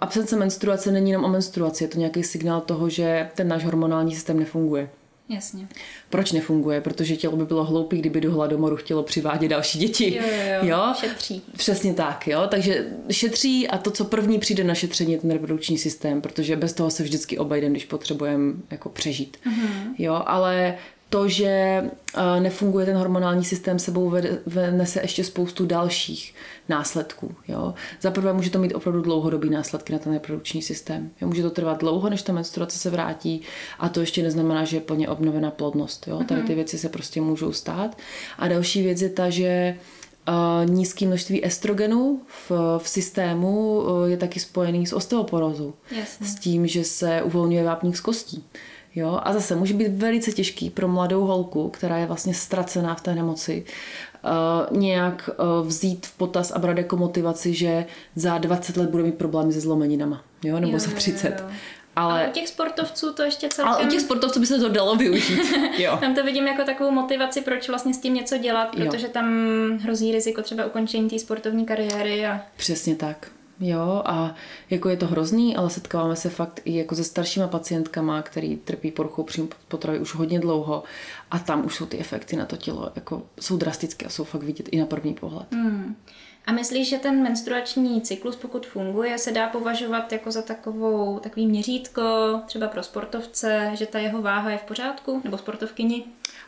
absence menstruace není jenom o menstruaci, je to nějaký signál toho, že ten náš hormonální systém nefunguje. Jasně. Proč nefunguje? Protože tělo by bylo hloupé, kdyby do hladomoru chtělo přivádět další děti. Jo, jo, jo. jo? Šetří. Přesně tak, jo. Takže šetří a to, co první přijde na šetření, je ten reprodukční systém, protože bez toho se vždycky obejdeme, když potřebujeme jako přežít. Mm-hmm. Jo, ale to, že eh, nefunguje ten hormonální systém, sebou nese ještě spoustu dalších následků. Jo? Za prvé může to mít opravdu dlouhodobý následky na ten reprodukční systém. Jo? Může to trvat dlouho, než ta menstruace se vrátí a to ještě neznamená, že je plně obnovená plodnost. Jo? Tady ty mhm. věci se prostě můžou stát. A další věc je ta, že Uh, nízké množství estrogenu v, v systému uh, je taky spojený s osteoporózou. Jasně. S tím, že se uvolňuje vápník z kostí. Jo? A zase může být velice těžký pro mladou holku, která je vlastně ztracená v té nemoci, uh, nějak uh, vzít v potaz a brát jako motivaci, že za 20 let bude mít problémy se zlomeninama, jo? nebo jo, za 30. Jo, jo. Ale a u těch sportovců to ještě celkem... Ale u těch sportovců by se to dalo využít. (laughs) jo. tam to vidím jako takovou motivaci, proč vlastně s tím něco dělat, protože jo. tam hrozí riziko třeba ukončení té sportovní kariéry. A... Přesně tak. Jo, a jako je to hrozný, ale setkáváme se fakt i jako se staršíma pacientkama, který trpí poruchou příjmu potravy už hodně dlouho a tam už jsou ty efekty na to tělo, jako jsou drastické a jsou fakt vidět i na první pohled. Hmm. A myslíš, že ten menstruační cyklus, pokud funguje, se dá považovat jako za takovou, takový měřítko třeba pro sportovce, že ta jeho váha je v pořádku, nebo sportovkyni?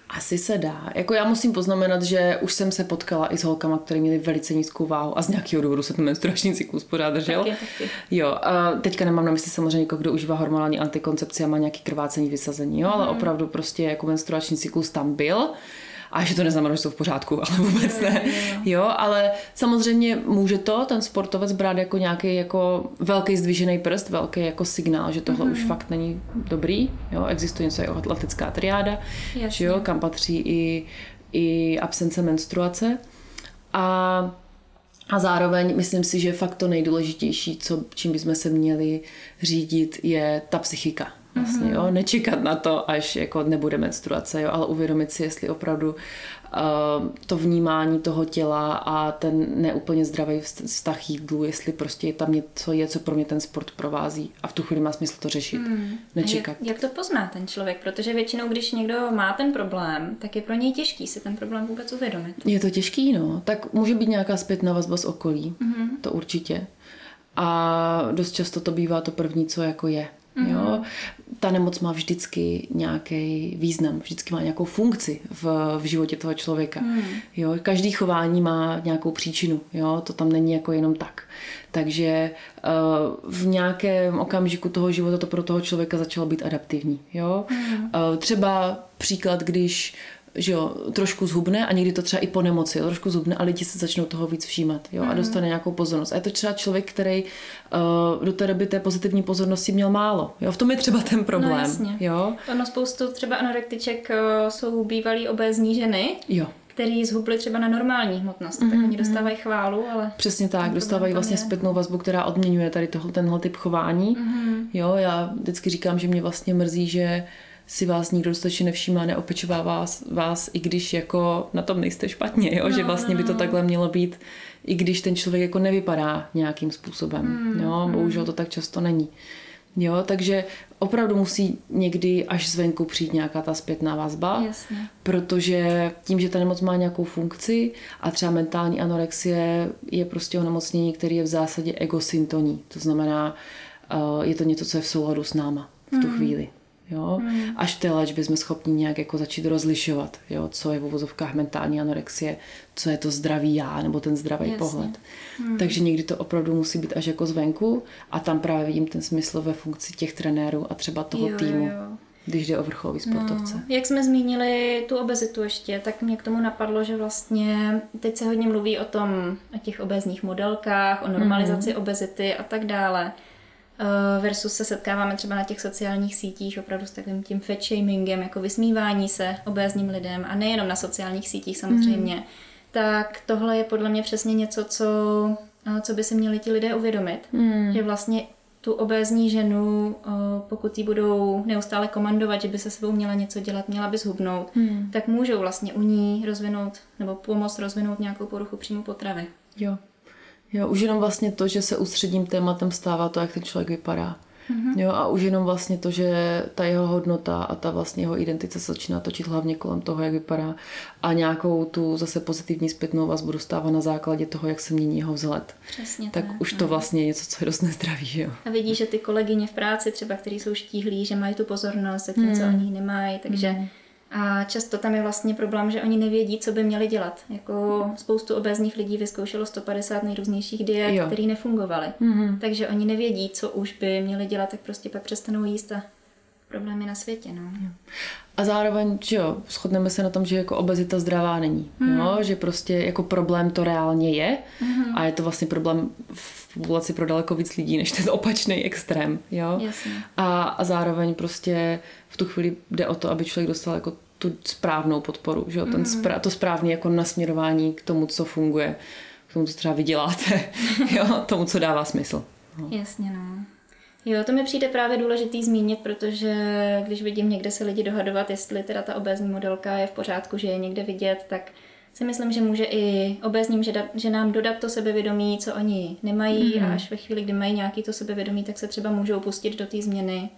Asi se dá. Jako já musím poznamenat, že už jsem se potkala i s holkama, které měly velice nízkou váhu a z nějakého důvodu se ten menstruační cyklus pořád držel. Taky, taky. Jo, a teďka nemám na mysli samozřejmě někoho, kdo užívá hormonální antikoncepci a má nějaký krvácení, vysazení, jo, ale mm. opravdu prostě jako menstruační cyklus tam byl a že to neznamená, že jsou v pořádku, ale (laughs) vůbec ne. Jo, ale samozřejmě může to ten sportovec brát jako nějaký jako velký zdvižený prst, velký jako signál, že tohle mm. už fakt není dobrý. Jo, existuje něco jako atletická triáda, že jo, kam patří i, i absence menstruace. A a zároveň myslím si, že fakt to nejdůležitější, co, čím bychom se měli řídit, je ta psychika. Vlastně, jo? Nečekat na to, až jako nebude menstruace, jo? ale uvědomit si, jestli opravdu uh, to vnímání toho těla a ten neúplně zdravý vztah jídlu, jestli prostě tam něco je, co pro mě ten sport provází. A v tu chvíli má smysl to řešit. Hmm. Nečekat. Jak, jak to pozná ten člověk? Protože většinou, když někdo má ten problém, tak je pro něj těžký si ten problém vůbec uvědomit. Je to těžký, no. Tak může být nějaká zpětná vazba z okolí. Mm-hmm. To určitě. A dost často to bývá to první, co jako je. Mm-hmm. Jo? Ta nemoc má vždycky nějaký význam, vždycky má nějakou funkci v, v životě toho člověka. Mm. Jo? Každý chování má nějakou příčinu, jo? to tam není jako jenom tak. Takže uh, v nějakém okamžiku toho života to pro toho člověka začalo být adaptivní. Jo? Mm. Uh, třeba příklad, když že jo, trošku zhubne a někdy to třeba i po nemoci, jo, trošku zhubne a lidi se začnou toho víc všímat jo, mm. a mhm. dostane nějakou pozornost. A je to třeba člověk, který uh, do té doby té pozitivní pozornosti měl málo. Jo, v tom je třeba ten problém. No, jasně. Jo. Ono spoustu třeba anorektiček uh, jsou bývalí obézní ženy. Jo který zhubli třeba na normální hmotnost, mm-hmm. tak oni mhm. dostávají chválu, ale... Přesně tak, dostávají vlastně je. zpětnou vazbu, která odměňuje tady tohle, tenhle typ chování. Mm-hmm. Jo, já vždycky říkám, že mě vlastně mrzí, že si vás nikdo dostatečně nevšímá, neopečová vás, vás, i když jako na tom nejste špatně, jo? No, že vlastně by to no. takhle mělo být, i když ten člověk jako nevypadá nějakým způsobem. Mm, jo? Hmm. Bohužel to tak často není. Jo, takže opravdu musí někdy až zvenku přijít nějaká ta zpětná vazba, Jasně. protože tím, že ta nemoc má nějakou funkci a třeba mentální anorexie je prostě onemocnění, které je v zásadě egosyntoní. To znamená, eh, je to něco, co je v souladu s náma v tu hmm. chvíli. Jo? Hmm. Až v té léčbě jsme schopni nějak jako začít rozlišovat, jo? co je v uvozovkách mentální anorexie, co je to zdravý já nebo ten zdravý Jasně. pohled. Hmm. Takže někdy to opravdu musí být až jako zvenku a tam právě vidím ten smysl ve funkci těch trenérů a třeba toho jo, týmu. Jo. Když jde o vrcholový sportovce. No, jak jsme zmínili tu obezitu ještě, tak mě k tomu napadlo, že vlastně teď se hodně mluví o tom, o těch obezních modelkách, o normalizaci mm. obezity a tak dále. Eh, versus se setkáváme třeba na těch sociálních sítích opravdu s takovým tím fat shamingem, jako vysmívání se obézním lidem a nejenom na sociálních sítích samozřejmě, mm. tak tohle je podle mě přesně něco, co, eh, co by si měli ti lidé uvědomit. Mm. Že vlastně tu obézní ženu, eh, pokud ji budou neustále komandovat, že by se sebou měla něco dělat, měla by zhubnout, mm. tak můžou vlastně u ní rozvinout nebo pomoct rozvinout nějakou poruchu příjmu potravy. Jo, Jo, už jenom vlastně to, že se ústředním tématem stává to, jak ten člověk vypadá. Mm-hmm. Jo, a už jenom vlastně to, že ta jeho hodnota a ta vlastně jeho identita se začíná točit hlavně kolem toho, jak vypadá a nějakou tu zase pozitivní zpětnou vazbu dostává na základě toho, jak se mění jeho vzhled. Přesně tak. Tak už to vlastně je něco, co je dost nezdravý, že jo. A vidí, že ty kolegyně v práci třeba, který jsou štíhlí, že mají tu pozornost, zatímco mm. oni nemají, takže mm A často tam je vlastně problém, že oni nevědí, co by měli dělat. Jako spoustu obézních lidí vyzkoušelo 150 nejrůznějších diet, které nefungovaly. Mm-hmm. Takže oni nevědí, co už by měli dělat, tak prostě pak přestanou jíst a problémy na světě. No. A zároveň, že jo, shodneme se na tom, že jako obezita zdravá není. Mm. Jo? Že prostě jako problém to reálně je mm. a je to vlastně problém v populaci pro daleko víc lidí, než ten opačný extrém. Jo? Jasně. A, a zároveň prostě v tu chvíli jde o to, aby člověk dostal jako tu správnou podporu, že jo? Ten spra- to správné jako nasměrování k tomu, co funguje, k tomu, co třeba vyděláte, (laughs) jo? tomu, co dává smysl. No. Jasně, no. Jo, to mi přijde právě důležitý zmínit, protože když vidím někde se lidi dohadovat, jestli teda ta obézní modelka je v pořádku, že je někde vidět, tak si myslím, že může i obézním ženám dodat to sebevědomí, co oni nemají mm-hmm. a až ve chvíli, kdy mají nějaký to sebevědomí, tak se třeba můžou pustit do té změny.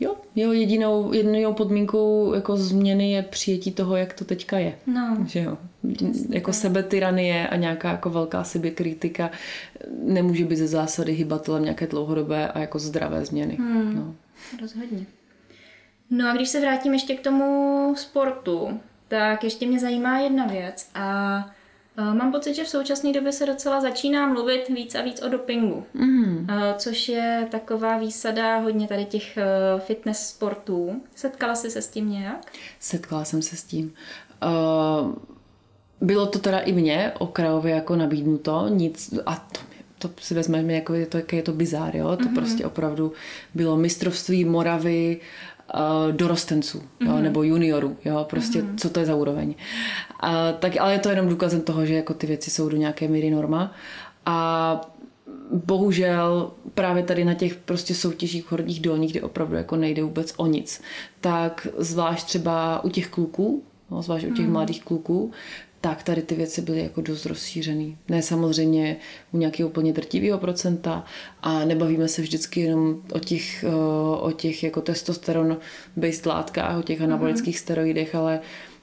Jo, jo, jedinou, jedinou podmínkou jako změny je přijetí toho, jak to teďka je. No. Že jo. jako sebetyranie a nějaká jako velká sebekritika nemůže být ze zásady hybatelem nějaké dlouhodobé a jako zdravé změny. Hmm. No. Rozhodně. No a když se vrátím ještě k tomu sportu, tak ještě mě zajímá jedna věc a Mám pocit, že v současné době se docela začíná mluvit víc a víc o dopingu, mm. což je taková výsada hodně tady těch fitness sportů. Setkala jsi se s tím nějak? Setkala jsem se s tím. Bylo to teda i mně okrajově jako nabídnuto, nic, a to, to si vezmeme, jako je to, je to bizár, jo? to mm-hmm. prostě opravdu bylo mistrovství Moravy, uh, dorostenců mm-hmm. jo, mhm. nebo juniorů, jo, prostě mm-hmm. co to je za úroveň. Uh, tak, ale je to jenom důkazem toho, že jako ty věci jsou do nějaké míry norma a bohužel právě tady na těch prostě soutěžích horních dolních, kde opravdu jako nejde vůbec o nic, tak zvlášť třeba u těch kluků, no, zvlášť u těch mm. mladých kluků, tak tady ty věci byly jako dost rozšířený. Ne samozřejmě u nějakého úplně drtivého procenta a nebavíme se vždycky jenom o těch, o těch jako testosteron based látkách, o těch anabolických mm-hmm. steroidech, ale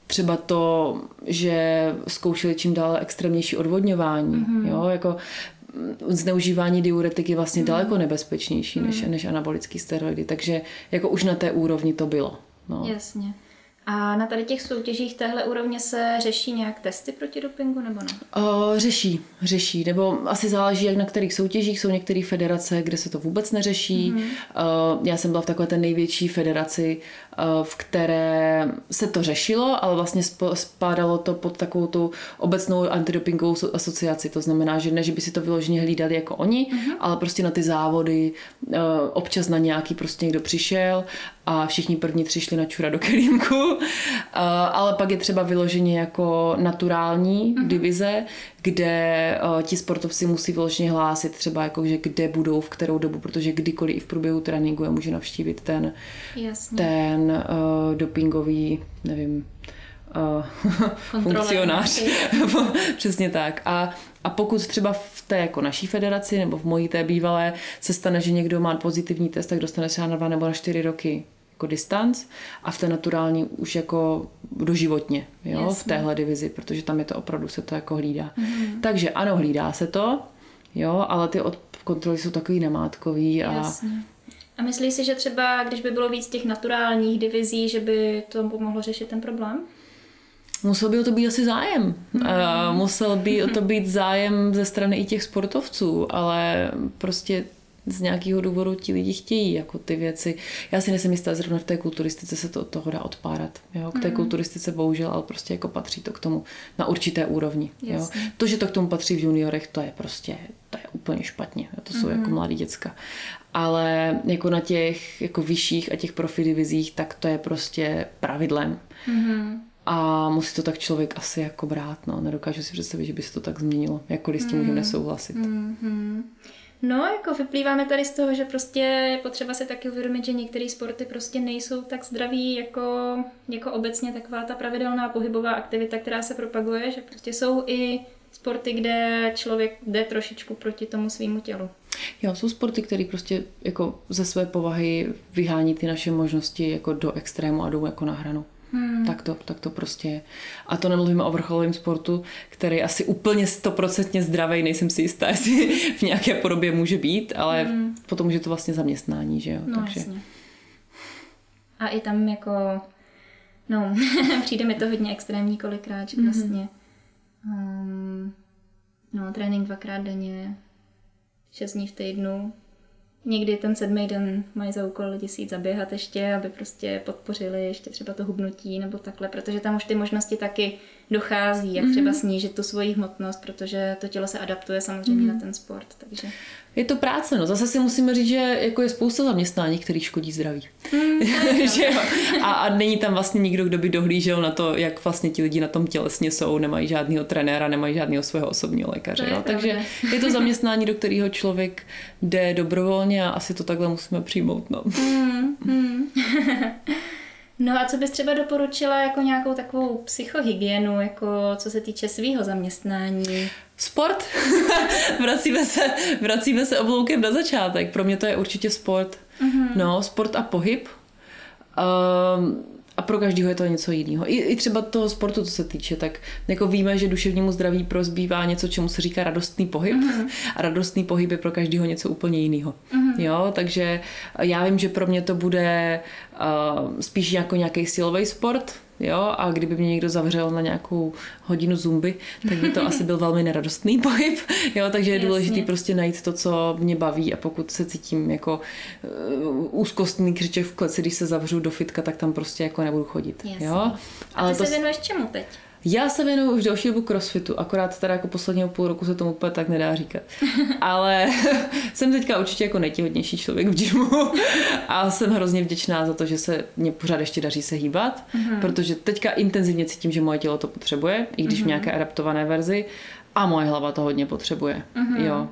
třeba to, že zkoušeli čím dál extrémnější odvodňování, mm-hmm. jo, jako zneužívání diuretiky vlastně mm. daleko nebezpečnější mm. než, než anabolické steroidy, takže jako už na té úrovni to bylo. No. Jasně. A na tady těch soutěžích téhle úrovně se řeší nějak testy proti dopingu nebo ne? O, řeší, řeší. Nebo asi záleží, jak na kterých soutěžích jsou některé federace, kde se to vůbec neřeší. Mm-hmm. O, já jsem byla v takové té největší federaci, o, v které se to řešilo, ale vlastně spádalo to pod takovou tu obecnou antidopingovou asociaci. To znamená, že ne, že by si to vyloženě hlídali jako oni, mm-hmm. ale prostě na ty závody o, občas na nějaký prostě někdo přišel a všichni první tři šli na čura do kelímku, ale pak je třeba vyloženě jako naturální mm-hmm. divize, kde ti sportovci musí vyloženě hlásit třeba jako, že kde budou, v kterou dobu, protože kdykoliv i v průběhu tréninku je může navštívit ten, Jasně. ten uh, dopingový, nevím, (laughs) uh, funkcionář. (laughs) (laughs) Přesně tak. A, a pokud třeba v té jako naší federaci nebo v mojí té bývalé se stane, že někdo má pozitivní test, tak dostane třeba na dva nebo na čtyři roky jako distanc a v té naturální už jako doživotně, jo, v téhle divizi, protože tam je to opravdu se to jako hlídá. Mm-hmm. Takže ano, hlídá se to, jo, ale ty od kontroly jsou takový nemátkový a Jasně. A myslíš si, že třeba, když by bylo víc těch naturálních divizí, že by to pomohlo řešit ten problém? Musel by o to být asi zájem. Mm. Musel by o to být zájem ze strany i těch sportovců, ale prostě z nějakého důvodu ti lidi chtějí jako ty věci. Já si nejsem jistá, zrovna v té kulturistice se to od toho dá odpárat. Jo? K té mm. kulturistice bohužel, ale prostě jako patří to k tomu na určité úrovni. Jo? To, že to k tomu patří v juniorech, to je prostě to je úplně špatně. To jsou mm. jako mladí děcka. Ale jako na těch jako vyšších a těch profi divizích, tak to je prostě pravidlem. Mm. A musí to tak člověk asi jako brát. No. Nedokážu si představit, že by se to tak změnilo. Jakkoliv s tím mm. můžeme nesouhlasit. Mm. No, jako vyplýváme tady z toho, že prostě je potřeba si taky uvědomit, že některé sporty prostě nejsou tak zdraví jako, jako obecně taková ta pravidelná pohybová aktivita, která se propaguje, že prostě jsou i sporty, kde člověk jde trošičku proti tomu svýmu tělu. Jo, jsou sporty, které prostě jako ze své povahy vyhání ty naše možnosti jako do extrému a jdou jako na hranu. Hmm. Tak, to, tak to prostě je. A to nemluvíme o vrcholovém sportu, který asi úplně stoprocentně zdravý, nejsem si jistá, (laughs) jestli v nějaké podobě může být, ale hmm. potom je to vlastně zaměstnání, že jo. No, Takže... Jasně. A i tam jako No, (laughs) přijde mi to hodně extrémní kolikrát, že vlastně um, no, trénink dvakrát denně, šest dní v týdnu. Někdy ten sedmý den mají za úkol lidi si jít zaběhat ještě, aby prostě podpořili ještě třeba to hubnutí nebo takhle, protože tam už ty možnosti taky dochází, jak třeba snížit tu svoji hmotnost, protože to tělo se adaptuje samozřejmě na ten sport. Takže... Je to práce, no. Zase si musíme říct, že jako je spousta zaměstnání, který škodí zdraví. Mm, (laughs) že? A, a není tam vlastně nikdo, kdo by dohlížel na to, jak vlastně ti lidi na tom tělesně jsou, nemají žádného trenéra, nemají žádného svého osobního lékaře. Jo? Takže je to zaměstnání, do kterého člověk jde dobrovolně a asi to takhle musíme přijmout. No. Mm, mm. (laughs) No a co bys třeba doporučila jako nějakou takovou psychohygienu, jako co se týče svého zaměstnání? Sport. (laughs) vracíme, se, vracíme se obloukem na začátek. Pro mě to je určitě sport. Mm-hmm. No, sport a pohyb. Um, a pro každého je to něco jiného. I, I třeba toho sportu, co se týče, tak jako víme, že duševnímu zdraví prozbývá něco, čemu se říká radostný pohyb. Mm-hmm. A radostný pohyb je pro každého něco úplně jiného. Mm-hmm. Jo, takže já vím, že pro mě to bude uh, spíš jako nějaký silový sport, jo, a kdyby mě někdo zavřel na nějakou hodinu zumby, tak by to (laughs) asi byl velmi neradostný pohyb, jo, takže je důležité prostě najít to, co mě baví a pokud se cítím jako uh, úzkostný křiček v kleci, když se zavřu do fitka, tak tam prostě jako nebudu chodit, Jasně. jo. Ale a ty to... se věnuješ čemu teď? Já se věnuju už další dobu crossfitu, akorát teda jako posledního půl roku se tomu úplně tak nedá říkat. (laughs) Ale (laughs) jsem teďka určitě jako nejtěhodnější člověk v gymu a jsem hrozně vděčná za to, že se mě pořád ještě daří se hýbat, mm-hmm. protože teďka intenzivně cítím, že moje tělo to potřebuje, i když mm-hmm. v mhm. nějaké adaptované verzi a moje hlava to hodně potřebuje. Mm-hmm. Jo.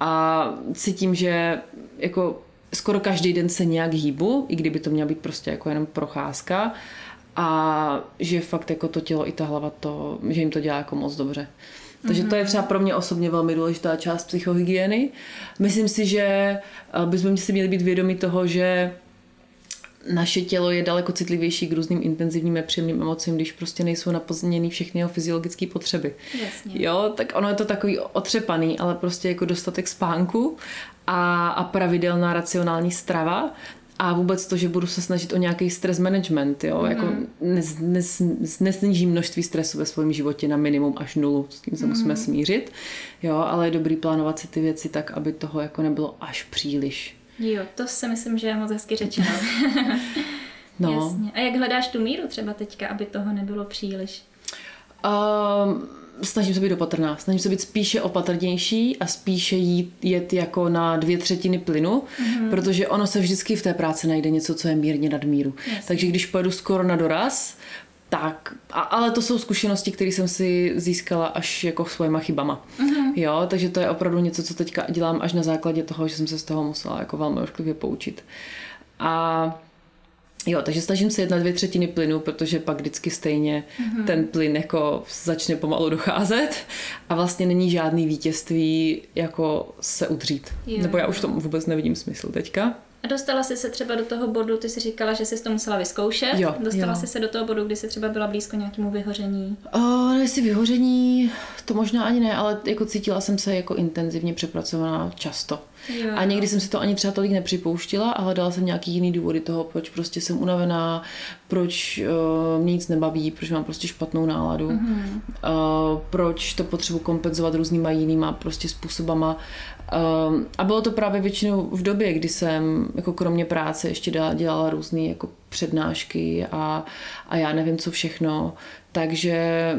A cítím, že jako skoro každý den se nějak hýbu, i kdyby to měla být prostě jako jenom procházka a že fakt jako to tělo i ta hlava to, že jim to dělá jako moc dobře. Takže to je mhm. třeba pro mě osobně velmi důležitá část psychohygieny. Myslím si, že eh, bychom si měli být vědomi toho, že naše tělo je daleko citlivější k různým intenzivním nepříjemným emocím, když prostě nejsou naplněny všechny jeho fyziologické potřeby. Jasně. Jo, tak ono je to takový otřepaný, ale prostě jako dostatek spánku a, a pravidelná racionální strava a vůbec to, že budu se snažit o nějaký stres management, jo, mm. jako nes, nes, nesnížím množství stresu ve svém životě na minimum až nulu, s tím se mm. musíme smířit, jo, ale je dobrý plánovat si ty věci tak, aby toho jako nebylo až příliš. Jo, to si myslím, že je moc hezky řečeno. (laughs) no. Jasně. A jak hledáš tu míru třeba teďka, aby toho nebylo příliš? Um, snažím se být opatrná. Snažím se být spíše opatrnější a spíše jít jet jako na dvě třetiny plynu, mm-hmm. protože ono se vždycky v té práci najde něco, co je mírně nad míru. Yes. Takže když pojedu skoro na doraz, tak, a, ale to jsou zkušenosti, které jsem si získala až jako svojima chybama. Mm-hmm. Jo, takže to je opravdu něco, co teďka dělám až na základě toho, že jsem se z toho musela jako velmi ošklivě poučit. A Jo, takže snažím se jet na dvě třetiny plynu, protože pak vždycky stejně mm-hmm. ten plyn jako začne pomalu docházet a vlastně není žádný vítězství jako se udřít. Jo. Nebo já už to vůbec nevidím smysl teďka. A dostala jsi se třeba do toho bodu, ty jsi říkala, že jsi to musela vyzkoušet. Jo, dostala jo. jsi se do toho bodu, kdy jsi třeba byla blízko nějakému vyhoření? O, no, jestli vyhoření, to možná ani ne, ale jako cítila jsem se jako intenzivně přepracovaná často. Jo. A někdy jsem si to ani třeba tolik nepřipouštila a hledala jsem nějaký jiný důvody toho, proč prostě jsem unavená, proč uh, mě nic nebaví, proč mám prostě špatnou náladu, mm-hmm. uh, proč to potřebuji kompenzovat různýma jinýma prostě způsobama. Uh, a bylo to právě většinou v době, kdy jsem jako kromě práce ještě dělala, dělala různé jako přednášky a, a já nevím co všechno. Takže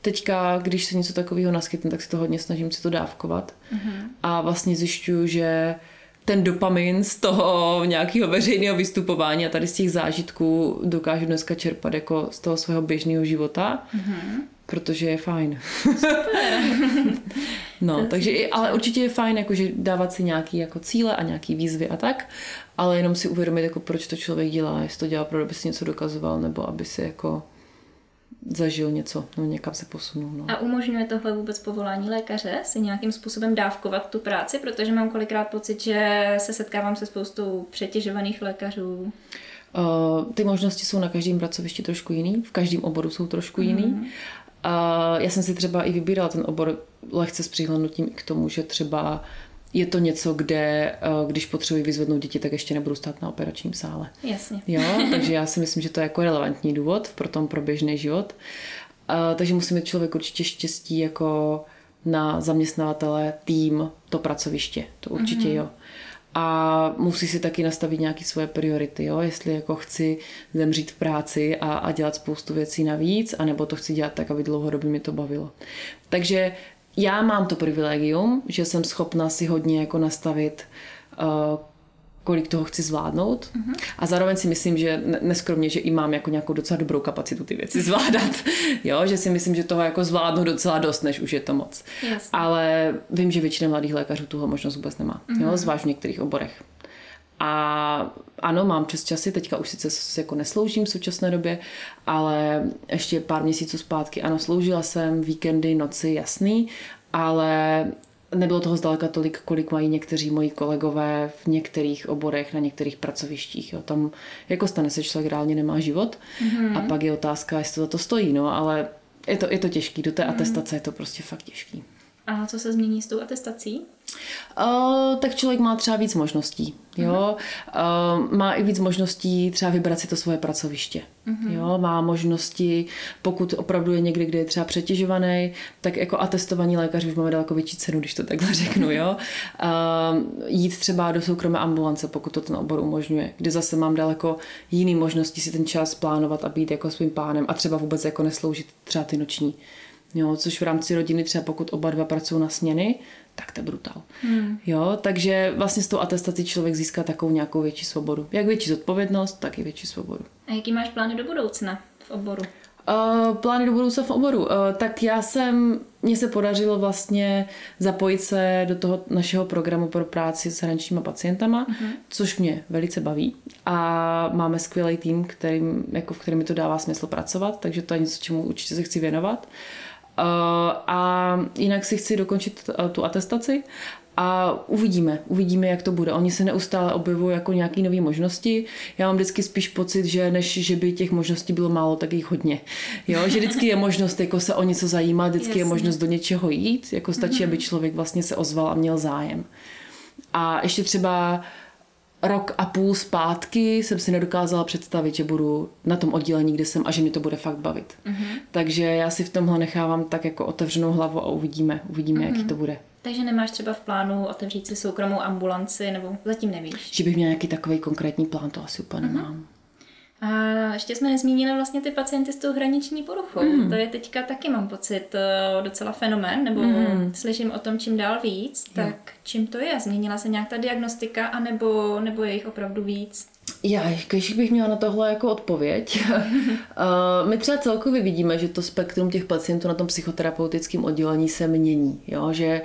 teďka, když se něco takového naskytne, tak si to hodně snažím si to dávkovat. Mm-hmm. A vlastně zjišťuju, že ten dopamin z toho nějakého veřejného vystupování a tady z těch zážitků dokážu dneska čerpat jako z toho svého běžného života, mm-hmm. Protože je fajn. (laughs) no, takže i, ale určitě je fajn jakože dávat si nějaký jako cíle a nějaký výzvy a tak, ale jenom si uvědomit, jako proč to člověk dělá, jestli to dělá, proto aby si něco dokazoval, nebo aby si jako zažil něco, no někam se posunul. No. A umožňuje tohle vůbec povolání lékaře si nějakým způsobem dávkovat tu práci, protože mám kolikrát pocit, že se setkávám se spoustou přetěžovaných lékařů. Uh, ty možnosti jsou na každém pracovišti trošku jiný, v každém oboru jsou trošku jiný. Mm. Uh, já jsem si třeba i vybírala ten obor lehce s přihlednutím k tomu, že třeba je to něco, kde eh, když potřebuji vyzvednout děti, tak ještě nebudu stát na operačním sále. Jasně. Jo, (laughs) takže já si myslím, že to je jako relevantní důvod pro tom pro běžný život. Uh, takže musí mít člověk určitě štěstí jako na zaměstnavatele, tým, to pracoviště. To určitě mm-hmm. jo. A musí si taky nastavit nějaké svoje priority, jo? jestli jako chci zemřít v práci a, a dělat spoustu věcí navíc, anebo to chci dělat tak, aby dlouhodobě mi to bavilo. Takže já mám to privilegium, že jsem schopna si hodně jako nastavit uh, kolik toho chci zvládnout. Uh-huh. A zároveň si myslím, že neskromně, že i mám jako nějakou docela dobrou kapacitu ty věci zvládat. (laughs) jo, že si myslím, že toho jako zvládnu docela dost, než už je to moc. Jasně. Ale vím, že většina mladých lékařů tuhle možnost vůbec nemá. Uh-huh. Jo, zvlášť v některých oborech. A ano, mám přes časy, teďka už sice jako nesloužím v současné době, ale ještě pár měsíců zpátky, ano, sloužila jsem víkendy, noci, jasný, ale nebylo toho zdaleka tolik, kolik mají někteří moji kolegové v některých oborech, na některých pracovištích. Jo. Tam jako stane se člověk reálně nemá život mm-hmm. a pak je otázka, jestli to za to stojí, no, ale je to, je to těžký, do té mm-hmm. atestace je to prostě fakt těžký. A co se změní s tou atestací? Uh, tak člověk má třeba víc možností. Jo? Uh, má i víc možností třeba vybrat si to svoje pracoviště. Uh-huh. Jo? Má možnosti, pokud opravdu je někde, kde je třeba přetěžovaný, tak jako atestovaní lékaři už máme daleko větší cenu, když to takhle (laughs) řeknu. Jo? Uh, jít třeba do soukromé ambulance, pokud to ten obor umožňuje, kde zase mám daleko jiný možnosti si ten čas plánovat a být jako svým pánem a třeba vůbec jako nesloužit třeba ty noční. Jo, což v rámci rodiny třeba pokud oba dva pracují na směny, tak to je brutál. Hmm. Jo, takže vlastně s tou atestací člověk získá takovou nějakou větší svobodu. Jak větší zodpovědnost, tak i větší svobodu. A jaký máš plány do budoucna v oboru? Uh, plány do budoucna v oboru. Uh, tak já jsem, mně se podařilo vlastně zapojit se do toho našeho programu pro práci s hraničníma pacientama, uh-huh. což mě velice baví. A máme skvělý tým, kterým, jako v kterém mi to dává smysl pracovat, takže to je něco, čemu určitě se chci věnovat. Uh, a jinak si chci dokončit eh, tu atestaci a uvidíme, uvidíme, jak to bude. Oni se neustále objevují jako nějaké nové možnosti. Já mám vždycky spíš pocit, že než že by těch možností bylo málo, tak jich hodně. Jo, že vždycky je možnost jako se o něco zajímat, vždycky Jasně. je možnost do něčeho jít, jako stačí, mm-hmm. aby člověk vlastně se ozval a měl zájem. A ještě třeba rok a půl zpátky jsem si nedokázala představit, že budu na tom oddělení, kde jsem a že mi to bude fakt bavit. Mm-hmm. Takže já si v tomhle nechávám tak jako otevřenou hlavu a uvidíme, uvidíme, mm-hmm. jaký to bude. Takže nemáš třeba v plánu otevřít si soukromou ambulanci, nebo zatím nevíš? Že bych měla nějaký takový konkrétní plán, to asi úplně mm-hmm. nemám. A ještě jsme nezmínili vlastně ty pacienty s tou hraniční poruchou. Mm. To je teďka taky, mám pocit, eh, docela fenomén, nebo mm. slyším o tom čím dál víc. Tak jo. čím to je? Změnila se nějak ta diagnostika, anebo, nebo je jich opravdu víc? Já, když bych měla na tohle jako odpověď, uh, (laughs) my třeba celkově vidíme, že to spektrum těch pacientů na tom psychoterapeutickém oddělení se mění. Jo? Že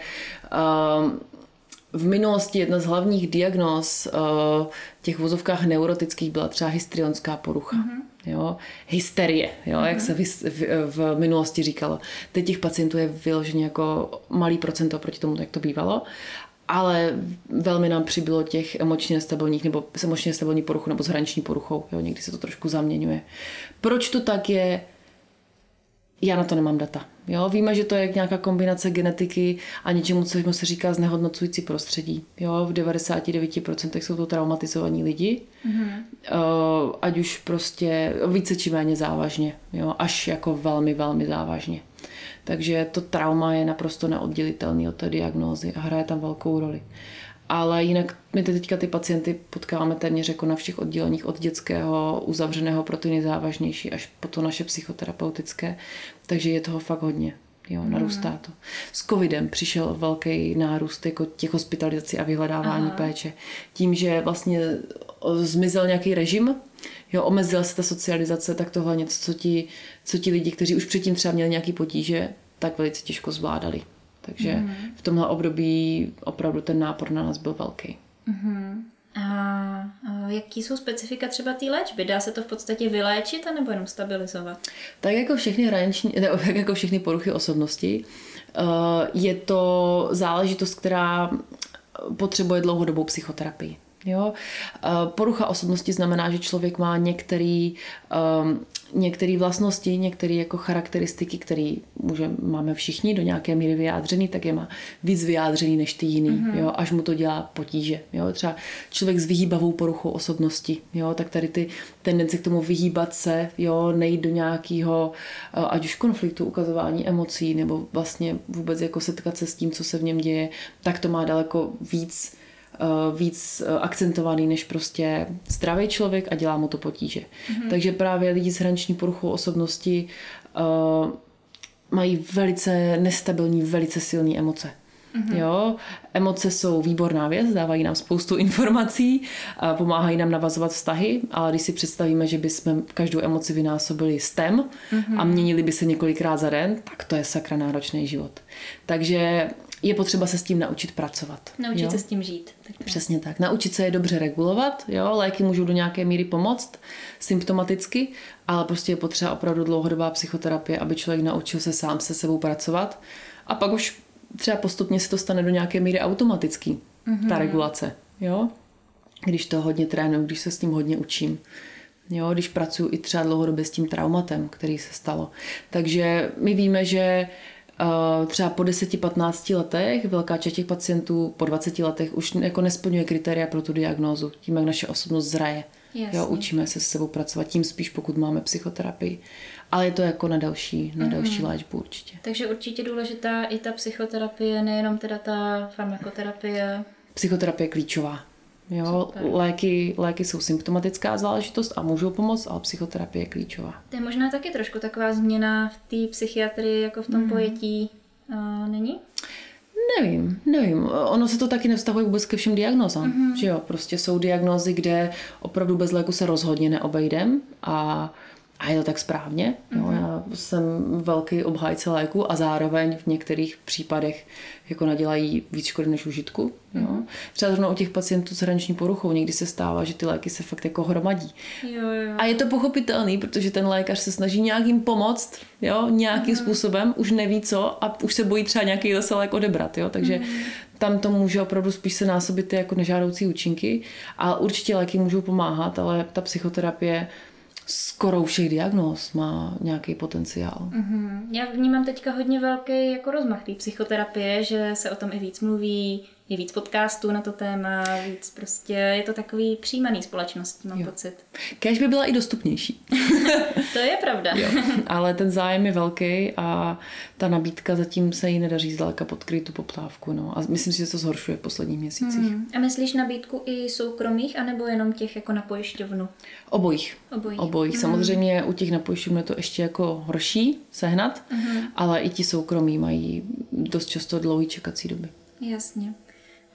uh, v minulosti jedna z hlavních diagnóz uh, těch vozovkách neurotických byla třeba histrionská porucha. Mm-hmm. Jo? Hysterie, jo? Mm-hmm. jak se v, v, v minulosti říkalo. Teď těch pacientů je vyloženě jako malý procento proti tomu, jak to bývalo. Ale velmi nám přibylo těch emočně nestabilních nebo emočně nestabilní poruchu nebo s hraniční poruchou. Jo? Někdy se to trošku zaměňuje. Proč to tak je? Já na to nemám data. Jo, víme, že to je nějaká kombinace genetiky a něčemu, co se říká znehodnocující prostředí. Jo, v 99% jsou to traumatizovaní lidi, mm-hmm. ať už prostě více či méně závažně, jo, až jako velmi, velmi závažně. Takže to trauma je naprosto neoddělitelný od té diagnózy a hraje tam velkou roli. Ale jinak my teďka ty pacienty potkáváme téměř jako na všech odděleních od dětského uzavřeného pro ty nejzávažnější až po to naše psychoterapeutické. Takže je toho fakt hodně. Jo, mhm. narůstá to. S covidem přišel velký nárůst jako těch hospitalizací a vyhledávání Aha. péče. Tím, že vlastně zmizel nějaký režim, jo, omezila se ta socializace, tak tohle něco, co ti, co ti lidi, kteří už předtím třeba měli nějaký potíže, tak velice těžko zvládali. Takže mm. v tomhle období opravdu ten nápor na nás byl velký. Mm. A jaký jsou specifika třeba té léčby? Dá se to v podstatě vyléčit nebo jenom stabilizovat? Tak jako všechny hraniční, ne, (laughs) jako všechny poruchy osobnosti, eh, je to záležitost, která potřebuje dlouhodobou psychoterapii. Jo? Porucha osobnosti znamená, že člověk má některý, um, některé vlastnosti, některé jako charakteristiky, které může, máme všichni do nějaké míry vyjádřený, tak je má víc vyjádřený než ty jiný, mm-hmm. jo? až mu to dělá potíže. Jo? Třeba člověk s vyhýbavou poruchou osobnosti, jo? tak tady ty tendence k tomu vyhýbat se, jo? nejít do nějakého, eh, ať už konfliktu, ukazování emocí, nebo vlastně vůbec jako setkat se s tím, co se v něm děje, tak to má daleko víc Eh, víc eh, akcentovaný než prostě zdravý člověk a dělá mu to potíže. Mm-hmm. Takže právě lidi s hraniční poruchou osobnosti uh, mají velice nestabilní, velice silné emoce. Mm-hmm. Jo, emoce jsou výborná věc, dávají nám spoustu informací, a pomáhají nám navazovat vztahy, ale když si představíme, že bychom každou emoci vynásobili stem mm-hmm. a měnili by se několikrát za den, tak to je sakra náročný život. Takže je potřeba se s tím naučit pracovat. Naučit jo? se s tím žít. Tak Přesně tak. Naučit se je dobře regulovat. Jo? Léky můžou do nějaké míry pomoct symptomaticky, ale prostě je potřeba opravdu dlouhodobá psychoterapie, aby člověk naučil se sám se sebou pracovat. A pak už třeba postupně se to stane do nějaké míry automatický, mm-hmm. ta regulace. Jo? Když to hodně trénuju, když se s tím hodně učím. Jo, když pracuji i třeba dlouhodobě s tím traumatem, který se stalo. Takže my víme, že třeba po 10-15 letech, velká část těch pacientů po 20 letech už jako nesplňuje kritéria pro tu diagnózu, tím, jak naše osobnost zraje. Jo, učíme se s sebou pracovat, tím spíš pokud máme psychoterapii. Ale je to jako na další, na další mm-hmm. léčbu určitě. Takže určitě důležitá i ta psychoterapie, nejenom teda ta farmakoterapie. Psychoterapie je klíčová. Jo, léky, léky jsou symptomatická záležitost a můžou pomoct, ale psychoterapie je klíčová. To je možná taky trošku taková změna v té psychiatrii, jako v tom mm. pojetí, uh, není? Nevím, nevím. Ono se to taky nevztahuje vůbec ke všem diagnózám. Mm-hmm. Že jo, prostě jsou diagnózy, kde opravdu bez léku se rozhodně neobejdem a a je to tak správně. Mm-hmm. Jo, mhm. já jsem velký obhájce léku a zároveň v některých případech jako nadělají víc škody než užitku. Jo. Mm-hmm. Třeba zrovna u těch pacientů s hraniční poruchou někdy se stává, že ty léky se fakt jako hromadí. Jo, jo. A je to pochopitelný, protože ten lékař se snaží nějakým pomoct, jo, nějakým mm-hmm. způsobem, už neví co a už se bojí třeba nějaký zase lék odebrat. Jo. Takže mm-hmm tam to může opravdu spíš se násobit ty jako nežádoucí účinky. A určitě léky můžou pomáhat, ale ta psychoterapie skoro u všech diagnóz má nějaký potenciál. Mm-hmm. Já vnímám teďka hodně velký jako rozmach té psychoterapie, že se o tom i víc mluví, je víc podcastů na to téma, víc prostě, je to takový přijímaný společnost, mám jo. pocit. Kéž by byla i dostupnější. (laughs) to je pravda. jo. Ale ten zájem je velký a ta nabídka zatím se jí nedaří zdaleka podkryt tu poptávku. No. A myslím si, že to zhoršuje v posledních měsících. Hmm. A myslíš nabídku i soukromých, anebo jenom těch jako na pojišťovnu? Obojích. Obojích. Obojích. Hmm. Samozřejmě u těch na pojišťovnu je to ještě jako horší sehnat, hmm. ale i ti soukromí mají dost často dlouhý čekací doby. Jasně.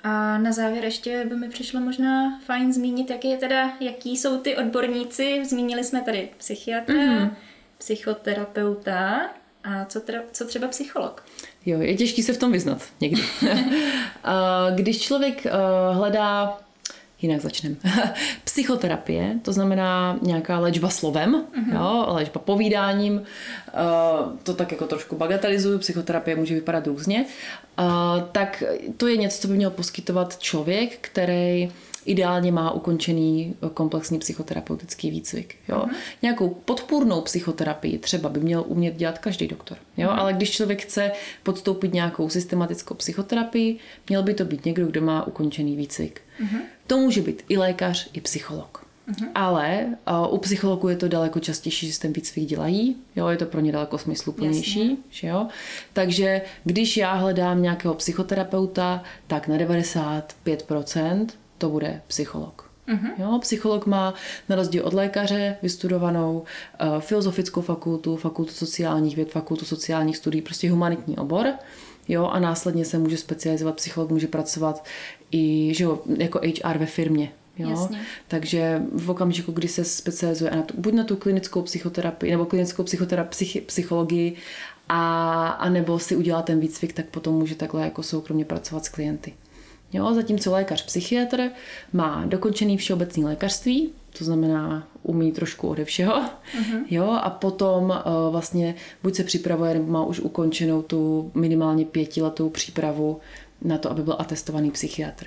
A na závěr ještě by mi přišlo možná fajn zmínit, jaký, je teda, jaký jsou ty odborníci. Zmínili jsme tady psychiatra, mm-hmm. psychoterapeuta a co, tra, co třeba psycholog. Jo, je těžký se v tom vyznat někdy. (laughs) Když člověk eh, hledá jinak začneme. (laughs) Psychoterapie, to znamená nějaká léčba slovem, mm-hmm. jo, léčba povídáním, uh, to tak jako trošku bagatelizuju, psychoterapie může vypadat různě, uh, tak to je něco, co by měl poskytovat člověk, který ideálně má ukončený komplexní psychoterapeutický výcvik. Jo? Uh-huh. Nějakou podpůrnou psychoterapii třeba by měl umět dělat každý doktor. Jo? Uh-huh. Ale když člověk chce podstoupit nějakou systematickou psychoterapii, měl by to být někdo, kdo má ukončený výcvik. Uh-huh. To může být i lékař, i psycholog. Uh-huh. Ale uh, u psychologů je to daleko častější, že ten výcvik dělají. Jo, je to pro ně daleko smysluplnější. Že jo? Takže když já hledám nějakého psychoterapeuta, tak na 95% to bude psycholog. Uh-huh. Jo, psycholog má na rozdíl od lékaře vystudovanou uh, filozofickou fakultu, fakultu sociálních věd, fakultu sociálních studií, prostě humanitní obor. Jo, a následně se může specializovat, psycholog může pracovat i že jo, jako HR ve firmě. Jo? Jasně. Takže v okamžiku, kdy se specializuje na tu, buď na tu klinickou psychoterapii nebo klinickou psychoterapii, psych, psychologii, a, a nebo si udělá ten výcvik, tak potom může takhle jako soukromně pracovat s klienty. Jo, zatímco lékař psychiatr má dokončený všeobecný lékařství, to znamená umí trošku ode všeho, uh-huh. jo, a potom uh, vlastně buď se připravuje, nebo má už ukončenou tu minimálně pětiletou přípravu na to, aby byl atestovaný psychiatr.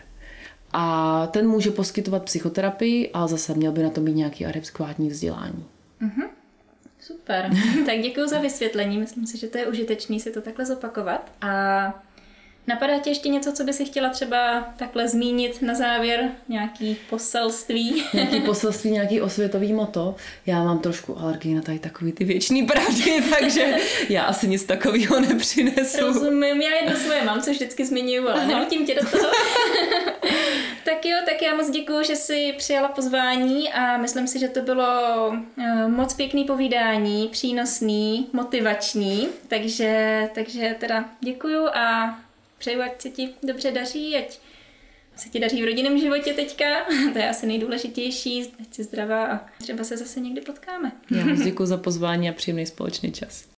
A ten může poskytovat psychoterapii, ale zase měl by na to mít nějaký adepskvátní vzdělání. Mm-hmm. Super. (laughs) tak děkuji za vysvětlení. Myslím si, že to je užitečný si to takhle zopakovat. A Napadá tě ještě něco, co by si chtěla třeba takhle zmínit na závěr? Nějaký poselství? (laughs) Nějaký poselství, nějaký osvětový moto. Já mám trošku alergii na tady takový ty věčný pravdy, (laughs) takže já asi nic takového nepřinesu. Rozumím, já jedno svoje mám, co vždycky zmiňuju, ale nenutím tě do toho. (laughs) tak jo, tak já moc děkuju, že jsi přijala pozvání a myslím si, že to bylo eh, moc pěkný povídání, přínosný, motivační, takže, takže teda děkuju a přeju, ať se ti dobře daří, ať se ti daří v rodinném životě teďka, (laughs) to je asi nejdůležitější, ať jsi zdravá a třeba se zase někdy potkáme. Já děkuji za pozvání a příjemný společný čas.